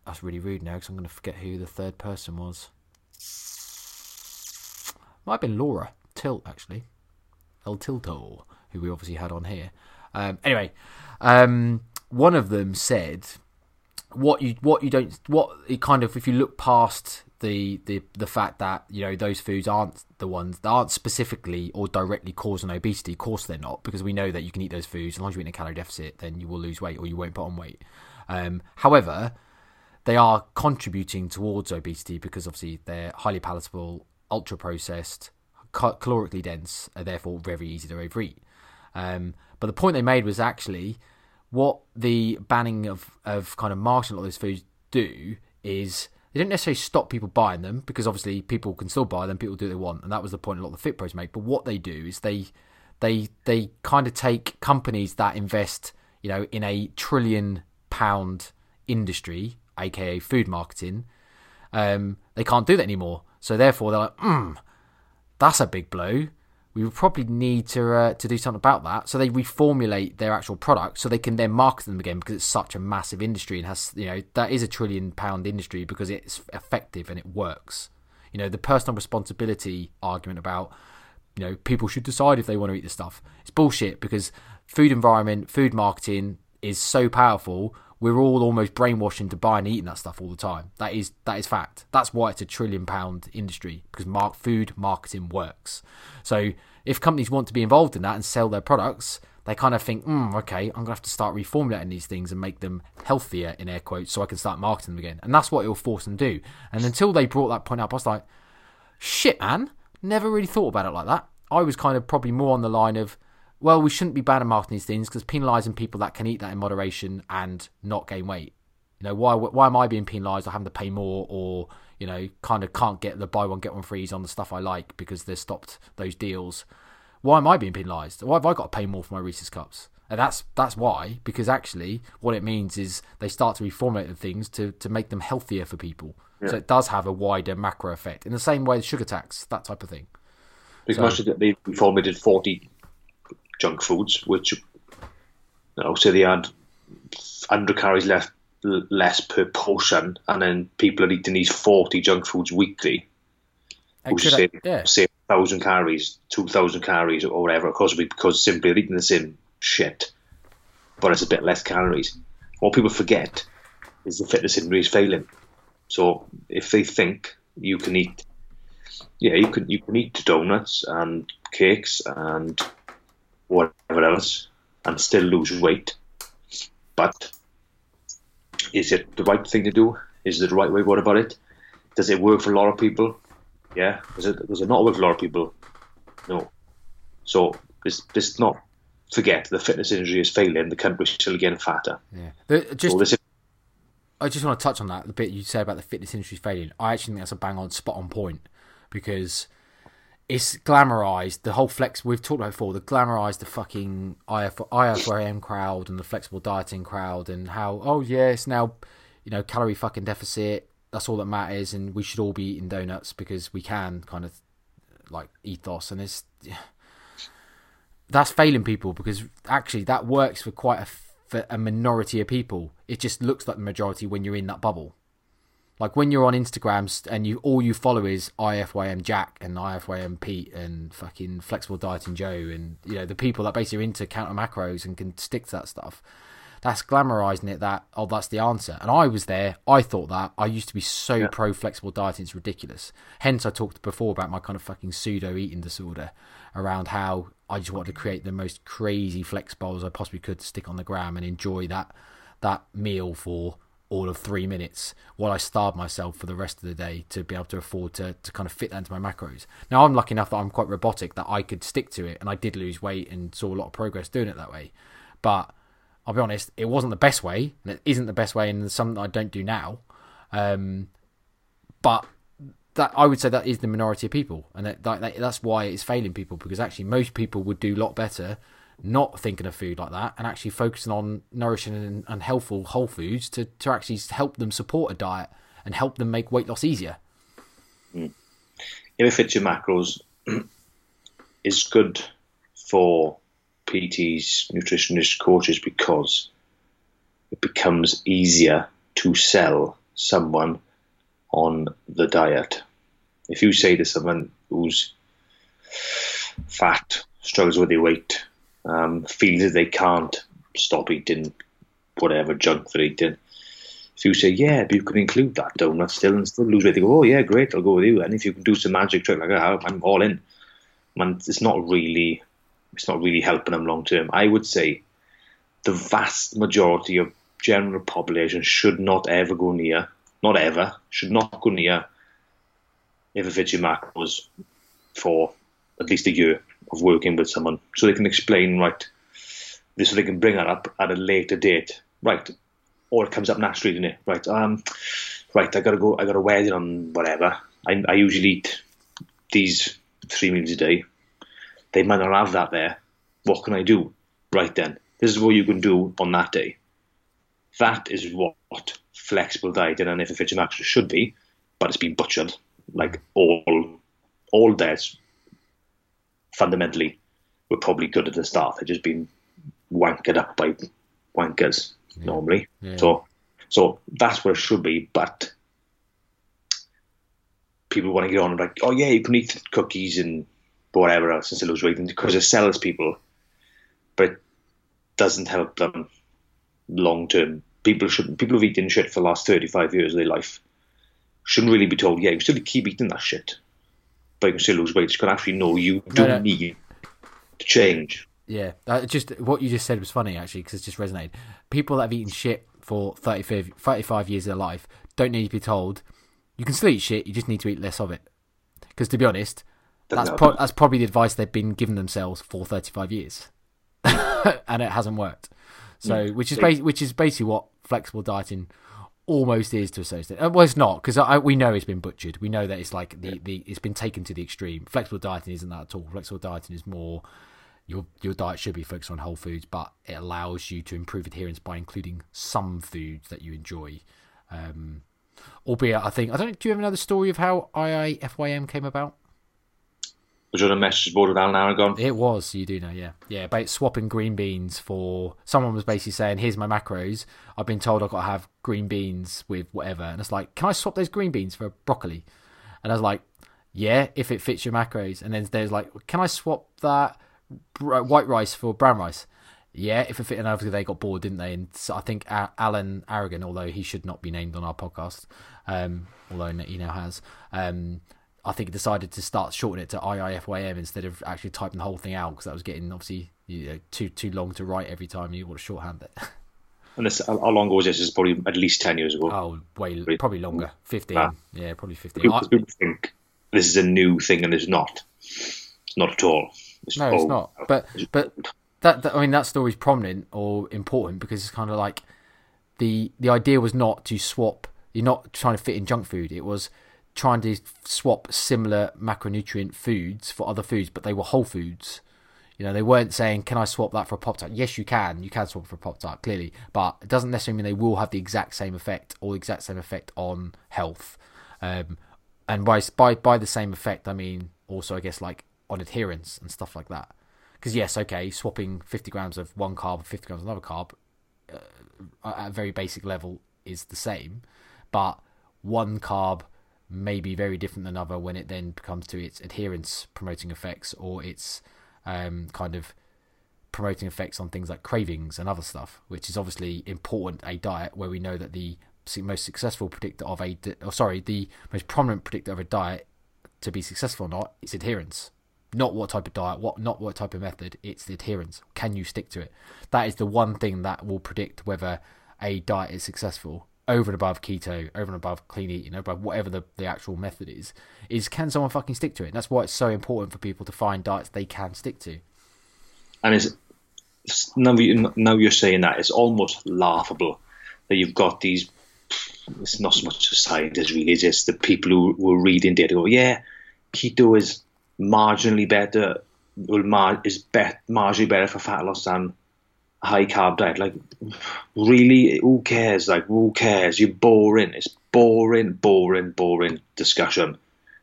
That's really rude now because I'm going to forget who the third person was. Might have been Laura Tilt, actually. El Tilto, who we obviously had on here. Um, anyway, um, one of them said, "What you what you don't what it kind of if you look past the, the the fact that you know those foods aren't the ones that aren't specifically or directly causing obesity. Of course, they're not because we know that you can eat those foods as long as you're in a calorie deficit, then you will lose weight or you won't put on weight. Um, however, they are contributing towards obesity because obviously they're highly palatable, ultra processed, calorically dense, are therefore very easy to overeat. Um, but the point they made was actually what the banning of, of kind of marketing all those foods do is they don't necessarily stop people buying them because obviously people can still buy them, people do what they want, and that was the point a lot of the fit pros make. But what they do is they they they kind of take companies that invest, you know, in a trillion pound industry, aka food marketing, um, they can't do that anymore. So therefore, they're like, hmm, that's a big blow we probably need to uh, to do something about that. So they reformulate their actual product so they can then market them again because it's such a massive industry and has you know that is a trillion pound industry because it's effective and it works. You know the personal responsibility argument about you know people should decide if they want to eat this stuff. It's bullshit because food environment, food marketing is so powerful we're all almost brainwashed into buying and eating that stuff all the time. That is that is fact. That's why it's a trillion pound industry because mark, food marketing works. So if companies want to be involved in that and sell their products, they kind of think, mm, okay, I'm gonna have to start reformulating these things and make them healthier in air quotes, so I can start marketing them again. And that's what it will force them to do. And until they brought that point up, I was like, shit, man, never really thought about it like that. I was kind of probably more on the line of well, we shouldn't be banning marketing these things because penalising people that can eat that in moderation and not gain weight. You know, why why am I being penalised or having to pay more or, you know, kind of can't get the buy one, get one freeze on the stuff I like because they've stopped those deals? Why am I being penalised? Why have I got to pay more for my Reese's Cups? And that's that's why, because actually what it means is they start to reformulate the things to, to make them healthier for people. Yeah. So it does have a wider macro effect. In the same way as sugar tax, that type of thing. Because so, they reformulated 40 junk foods, which you know, say they had 100 calories less less per portion, and then people are eating these 40 junk foods weekly. Which say, yeah. say 1,000 calories, 2,000 calories, or whatever. Of course, because simply they're eating the same shit, but it's a bit less calories. What people forget is the fitness industry is failing. So if they think you can eat, yeah, you can you can eat donuts and cakes and whatever else and still lose weight. But is it the right thing to do? Is it the right way What about it? Does it work for a lot of people? Yeah. Does it, does it not work for a lot of people? No. So this this not forget the fitness industry is failing. The country's still getting fatter. Yeah. The, just, so is, I just want to touch on that the bit you say about the fitness industry failing. I actually think that's a bang on spot on point because it's glamorized the whole flex we've talked about before the glamorized the fucking IF, IFYM crowd and the flexible dieting crowd and how oh yeah it's now you know calorie fucking deficit that's all that matters and we should all be eating donuts because we can kind of like ethos and it's that's failing people because actually that works for quite a, for a minority of people. It just looks like the majority when you're in that bubble like when you're on Instagram and you all you follow is IFYM Jack and IFYM Pete and fucking flexible dieting Joe and you know the people that basically are into counter macros and can stick to that stuff. That's glamorizing it that oh that's the answer. And I was there. I thought that. I used to be so yeah. pro flexible dieting. It's ridiculous. Hence I talked before about my kind of fucking pseudo eating disorder around how I just wanted to create the most crazy flex bowls I possibly could to stick on the gram and enjoy that that meal for all of three minutes while I starve myself for the rest of the day to be able to afford to, to kind of fit that into my macros. Now, I'm lucky enough that I'm quite robotic that I could stick to it and I did lose weight and saw a lot of progress doing it that way. But I'll be honest, it wasn't the best way and it isn't the best way and something I don't do now. Um, but that I would say that is the minority of people and that, that, that's why it's failing people because actually most people would do a lot better not thinking of food like that and actually focusing on nourishing and, and healthful whole foods to, to actually help them support a diet and help them make weight loss easier. Mm. If it fits your macros, is good for PTs, nutritionists, coaches because it becomes easier to sell someone on the diet. If you say to someone who's fat, struggles with their weight, um, feels that they can't stop eating whatever junk they're eating, if you say, yeah, but you can include that donut still and still lose weight, they go, oh, yeah, great, I'll go with you. And if you can do some magic trick like that, I'm all in. Man, it's not really, it's not really helping them long term. I would say the vast majority of general population should not ever go near, not ever, should not go near if it fits your for at least a year of working with someone so they can explain, right, this so they can bring that up at a later date. Right, or it comes up naturally, doesn't it? Right, um, right. I gotta go. I got a wedding on whatever. I, I usually eat these three meals a day. They might not have that there. What can I do? Right then, this is what you can do on that day. That is what flexible dieting and if your macros should be, but it's been butchered. Like all, all diets fundamentally were probably good at the start. They've just been wankered up by wankers yeah. normally. Yeah. So, so that's where it should be. But people want to get on and like, oh yeah, you can eat cookies and whatever else and still lose weight because it sells people, but it doesn't help them long term. People should people who've eaten shit for the last thirty five years of their life shouldn't really be told, yeah, you still keep eating that shit, but you can still lose weight. You can actually know you do no, no. need to change. Yeah, that just what you just said was funny actually because it just resonated. People that have eaten shit for 35, 35 years of their life don't need to be told you can still eat shit. You just need to eat less of it. Because to be honest, that's pro- that's probably the advice they've been giving themselves for thirty five years, and it hasn't worked. So, mm. which is ba- which is basically what flexible dieting almost is to a certain extent. Uh, well, it's not because we know it's been butchered. We know that it's like the, the it's been taken to the extreme. Flexible dieting isn't that at all. Flexible dieting is more your your diet should be focused on whole foods, but it allows you to improve adherence by including some foods that you enjoy. Um, albeit, I think I don't. Do you have another story of how IIFYM came about? Was on a message board with Alan Aragon? It was. You do know, yeah, yeah. About swapping green beans for someone was basically saying, "Here's my macros. I've been told I've got to have green beans with whatever," and it's like, "Can I swap those green beans for broccoli?" And I was like, "Yeah, if it fits your macros." And then there's like, "Can I swap that?" white rice for brown rice. Yeah, if it fit, and obviously they got bored, didn't they? And so I think Alan Aragon, although he should not be named on our podcast, um, although he now has, um, I think decided to start shorten it to IIFYM instead of actually typing the whole thing out because that was getting obviously you know, too too long to write every time you want to shorthand it. And this, how long ago was this? It's probably at least ten years ago. Oh, way probably longer, fifteen. Ah. Yeah, probably fifteen. People, I, people think this is a new thing, and it's not. It's not at all. It's no, it's not. But but that, that I mean that story is prominent or important because it's kind of like the the idea was not to swap. You're not trying to fit in junk food. It was trying to swap similar macronutrient foods for other foods, but they were whole foods. You know, they weren't saying, "Can I swap that for a pop tart?" Yes, you can. You can swap for a pop tart, clearly, but it doesn't necessarily mean they will have the exact same effect or the exact same effect on health. Um, and by by by the same effect, I mean also, I guess, like on adherence and stuff like that. Because yes, okay, swapping 50 grams of one carb and 50 grams of another carb uh, at a very basic level is the same, but one carb may be very different than other when it then comes to its adherence promoting effects or its um, kind of promoting effects on things like cravings and other stuff, which is obviously important a diet where we know that the most successful predictor of a, or sorry, the most prominent predictor of a diet to be successful or not is adherence not what type of diet, what not what type of method. It's the adherence. Can you stick to it? That is the one thing that will predict whether a diet is successful over and above keto, over and above clean eating, over above whatever the, the actual method is, is can someone fucking stick to it? And that's why it's so important for people to find diets they can stick to. And it's, now, you, now you're saying that, it's almost laughable that you've got these, it's not so much scientists really, it's just the people who, were reading data go, yeah, keto is marginally better, will mar- is bet marginally better for fat loss than high carb diet. Like, really, who cares? Like, who cares? You're boring. It's boring, boring, boring discussion.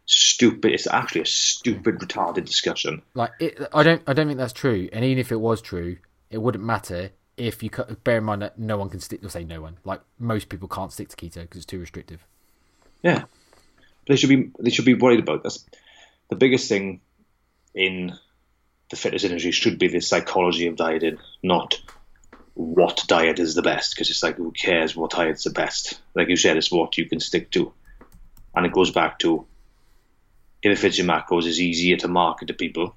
Stupid. It's actually a stupid, retarded discussion. Like, it, I don't, I don't think that's true. And even if it was true, it wouldn't matter if you bear in mind that no one can stick. Or say no one. Like most people can't stick to keto because it's too restrictive. Yeah, they should be. They should be worried about this the biggest thing in the fitness industry should be the psychology of dieting, not what diet is the best because it's like who cares what diet's the best? Like you said, it's what you can stick to, and it goes back to if it fits your macros, is easier to market to people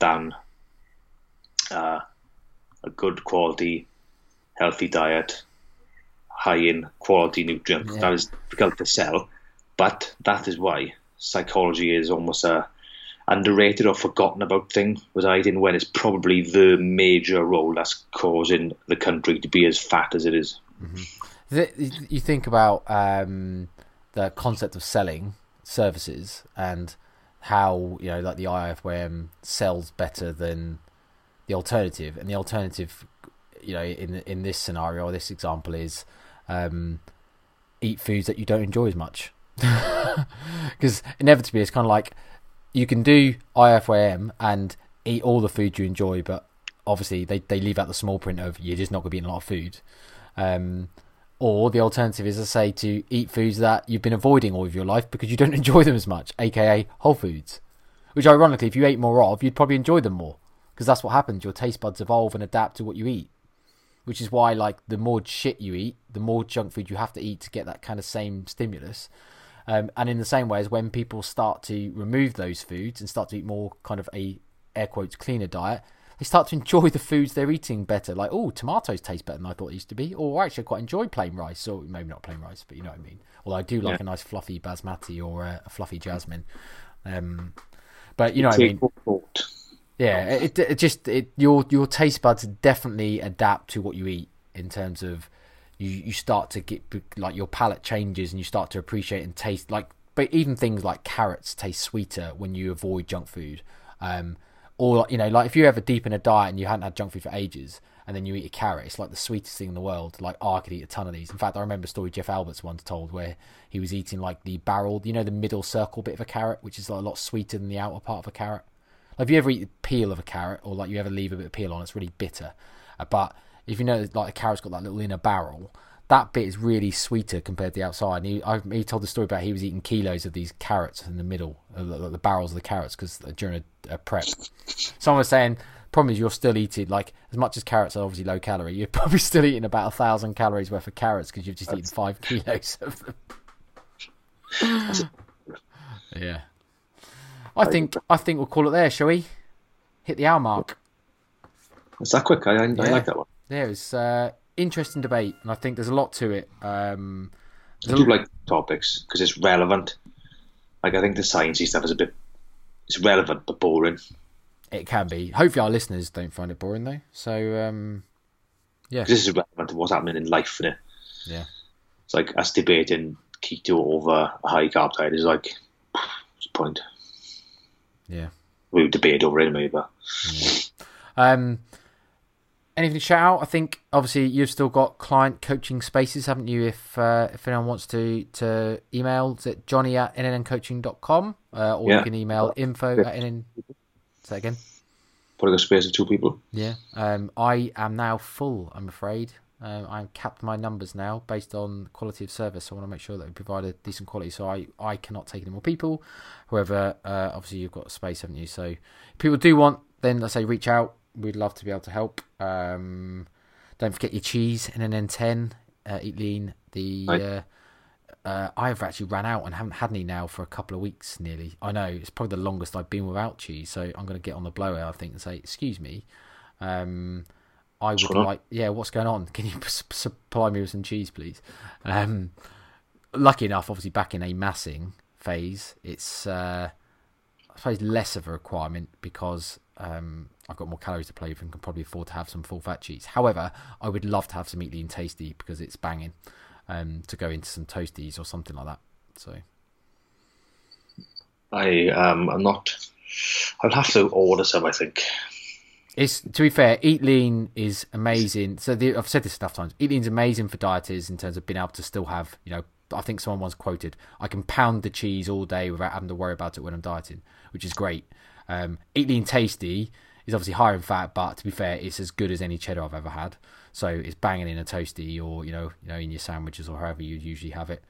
than uh, a good quality, healthy diet, high in quality nutrients. Yeah. That is difficult to sell, but that is why psychology is almost a underrated or forgotten about thing with dieting when it's probably the major role that's causing the country to be as fat as it is. Th- You think about um, the concept of selling services and how you know, like the IFWM sells better than the alternative, and the alternative, you know, in in this scenario or this example is um, eat foods that you don't enjoy as much, because inevitably it's kind of like you can do IFWM and eat all the food you enjoy, but obviously they, they leave out the small print of you're just not going to be eating a lot of food. Um, or the alternative is, I say, to eat foods that you've been avoiding all of your life because you don't enjoy them as much, aka whole foods. Which, ironically, if you ate more of, you'd probably enjoy them more because that's what happens. Your taste buds evolve and adapt to what you eat. Which is why, like, the more shit you eat, the more junk food you have to eat to get that kind of same stimulus. Um, and in the same way as when people start to remove those foods and start to eat more kind of a air quotes cleaner diet, they start to enjoy the foods they're eating better. Like, oh, tomatoes taste better than I thought it used to be. Or I actually, quite enjoy plain rice. Or maybe not plain rice, but you know what I mean. Although I do like Yeah. a nice fluffy basmati or a, a fluffy jasmine. Um, but you know what I mean. Thought. Yeah, it, it just it your your taste buds definitely adapt to what you eat in terms of you you start to get like your palate changes and you start to appreciate and taste like but even things like carrots taste sweeter when you avoid junk food. Um, or you know like if you're ever deep in a diet and you hadn't had junk food for ages and then you eat a carrot, it's like the sweetest thing in the world. Like oh, I could eat a ton of these. In fact, I remember a story Jeff Alberts once told where he was eating like the barrel, you know, the middle circle bit of a carrot, which is like a lot sweeter than the outer part of a carrot. Like if you ever eat the peel of a carrot, or like you ever leave a bit of peel on, it's really bitter. Uh, but if you know, like a carrot's got that little inner barrel, that bit is really sweeter compared to the outside. And he, I, he told the story about he was eating kilos of these carrots in the middle, the, the barrels of the carrots, because during a, a prep. Someone was saying, problem is you're still eating like as much as carrots are obviously low calorie. You're probably still eating about a thousand calories worth of carrots because you've just eaten five kilos of them. yeah. I think I think we'll call it there, shall we? Hit the hour mark. It's that quick. I, I, I like that one. There is uh, interesting debate, and I think there's a lot to it. Um, I do like topics because it's relevant. Like I think the sciencey stuff is a bit. It's relevant but boring. it can be. Hopefully, our listeners don't find it boring though. So um, yeah, this is relevant to what's happening in life, innit? yeah, It's like us debating keto over a high carb diet is like, what's the point? yeah. We would debate over it anyway, but Um, anything to shout out? I think obviously you've still got client coaching spaces, haven't you? If uh, if anyone wants to to email, is it Johnny at nncoaching.com uh, or you can email info at nn. Say that again. putting a space of two people. Yeah. Um, I am now full. I'm afraid. Um, I've capped my numbers now based on quality of service. So I want to make sure that we provide a decent quality. So I, I cannot take any more people. However, uh, obviously you've got space, haven't you? So if people do want, then let's say reach out. We'd love to be able to help. Um, don't forget your cheese in an N10. Uh, eat lean. The uh, uh, I've actually ran out and haven't had any now for a couple of weeks nearly. I know it's probably the longest I've been without cheese, so I'm going to get on the blower, I think, and say, "Excuse me, um, I would like, yeah, what's going on? Can you supply me with some cheese, please?" Um, lucky enough, obviously, back in a massing phase, it's uh, I suppose less of a requirement because um, I've got more calories to play with and can probably afford to have some full fat cheese. However, I would love to have some Eat Lean Tasty because it's banging um, to go into some toasties or something like that. So I um, I'm not. I'll have to order some. I think. it's to be fair, Eat Lean is amazing. So the, I've said this enough times. Eat Lean's amazing for dieters in terms of being able to still have, you know, I think someone once quoted, "I can pound the cheese all day without having to worry about it when I'm dieting," which is great. Um, Eat Lean Tasty is obviously higher in fat, but to be fair, it's as good as any cheddar I've ever had. So it's banging in a toasty or you know, you know, in your sandwiches or however you usually have it.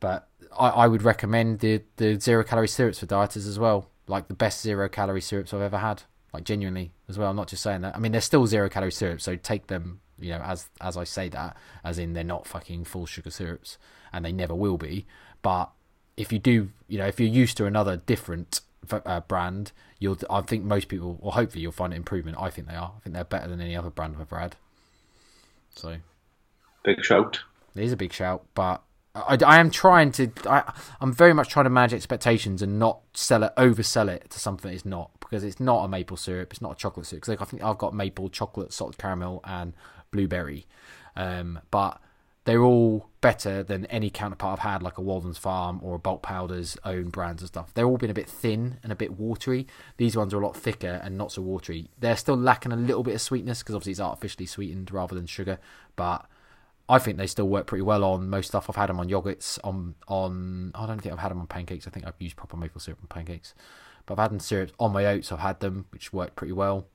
But I, I would recommend the the zero calorie syrups for dieters as well. Like the best zero calorie syrups I've ever had. Like genuinely as well. I'm not just saying that. I mean, they're still zero calorie syrups, so take them You know, as as I say that, as in they're not fucking full sugar syrups, and they never will be. But if you do, you know, if you're used to another different uh, brand, you'll. I think most people, or hopefully, you'll find an improvement. I think they are. I think they're better than any other brand I've ever had. So, big shout. It is a big shout, but I, I am trying to. I, I'm very much trying to manage expectations and not sell it, oversell it to something it's not because it's not a maple syrup. It's not a chocolate syrup. Because like, I think I've got maple, chocolate, salted caramel, and blueberry, um, but they're all better than any counterpart I've had, like a Walden's Farm or a Bulk Powder's own brands and stuff. They're all been a bit thin and a bit watery. These ones are a lot thicker and not so watery. They're still lacking a little bit of sweetness because obviously it's artificially sweetened rather than sugar, but I think they still work pretty well on most stuff. I've had them on yogurts, on on. I don't think I've had them on pancakes. I think I've used proper maple syrup on pancakes, but I've had them syrup on my oats. I've had them, which worked pretty well.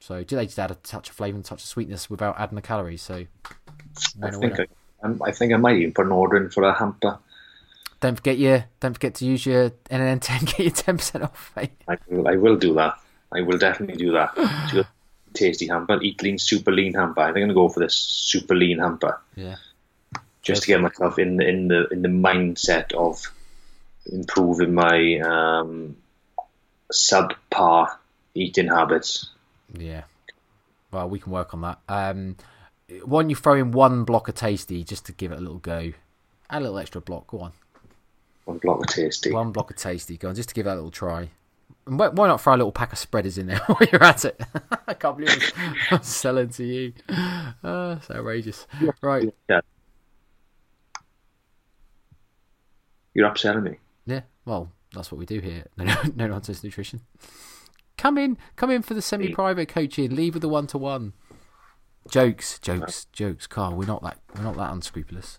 So do they just add a touch of flavour and touch of sweetness without adding the calories? So I think I, um, I, think I might even put an order in for a hamper. Don't forget your don't forget to use your NN ten get your ten percent off, mate. I will, I will do that. I will definitely do that. tasty hamper, eat lean, super lean hamper. I'm going to go for this super lean hamper. Yeah. Just to get myself in the in the in the mindset of improving my um, subpar eating habits. Yeah. Well, we can work on that. Um, don't you throw in one block of tasty just to give it a little go? Add a little extra block. Go on. One block of tasty. One block of tasty. Go on, just to give that a little try. And why not throw a little pack of spreaders in there while you're at it? I can't believe I'm selling to you. Uh, it's outrageous. Right. Yeah. You're upselling me. Yeah. Well, that's what we do here. No, no nonsense nutrition. Come in, come in for the semi-private coaching. Leave with the one-to-one. Jokes, jokes, jokes. Carl, we're not that we're not that unscrupulous.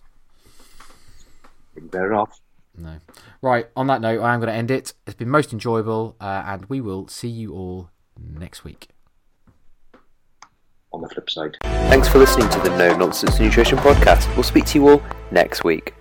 Better off. No. Right, on that note, I am going to end it. It's been most enjoyable, uh, and we will see you all next week. On the flip side. Thanks for listening to the No Nonsense Nutrition Podcast. We'll speak to you all next week.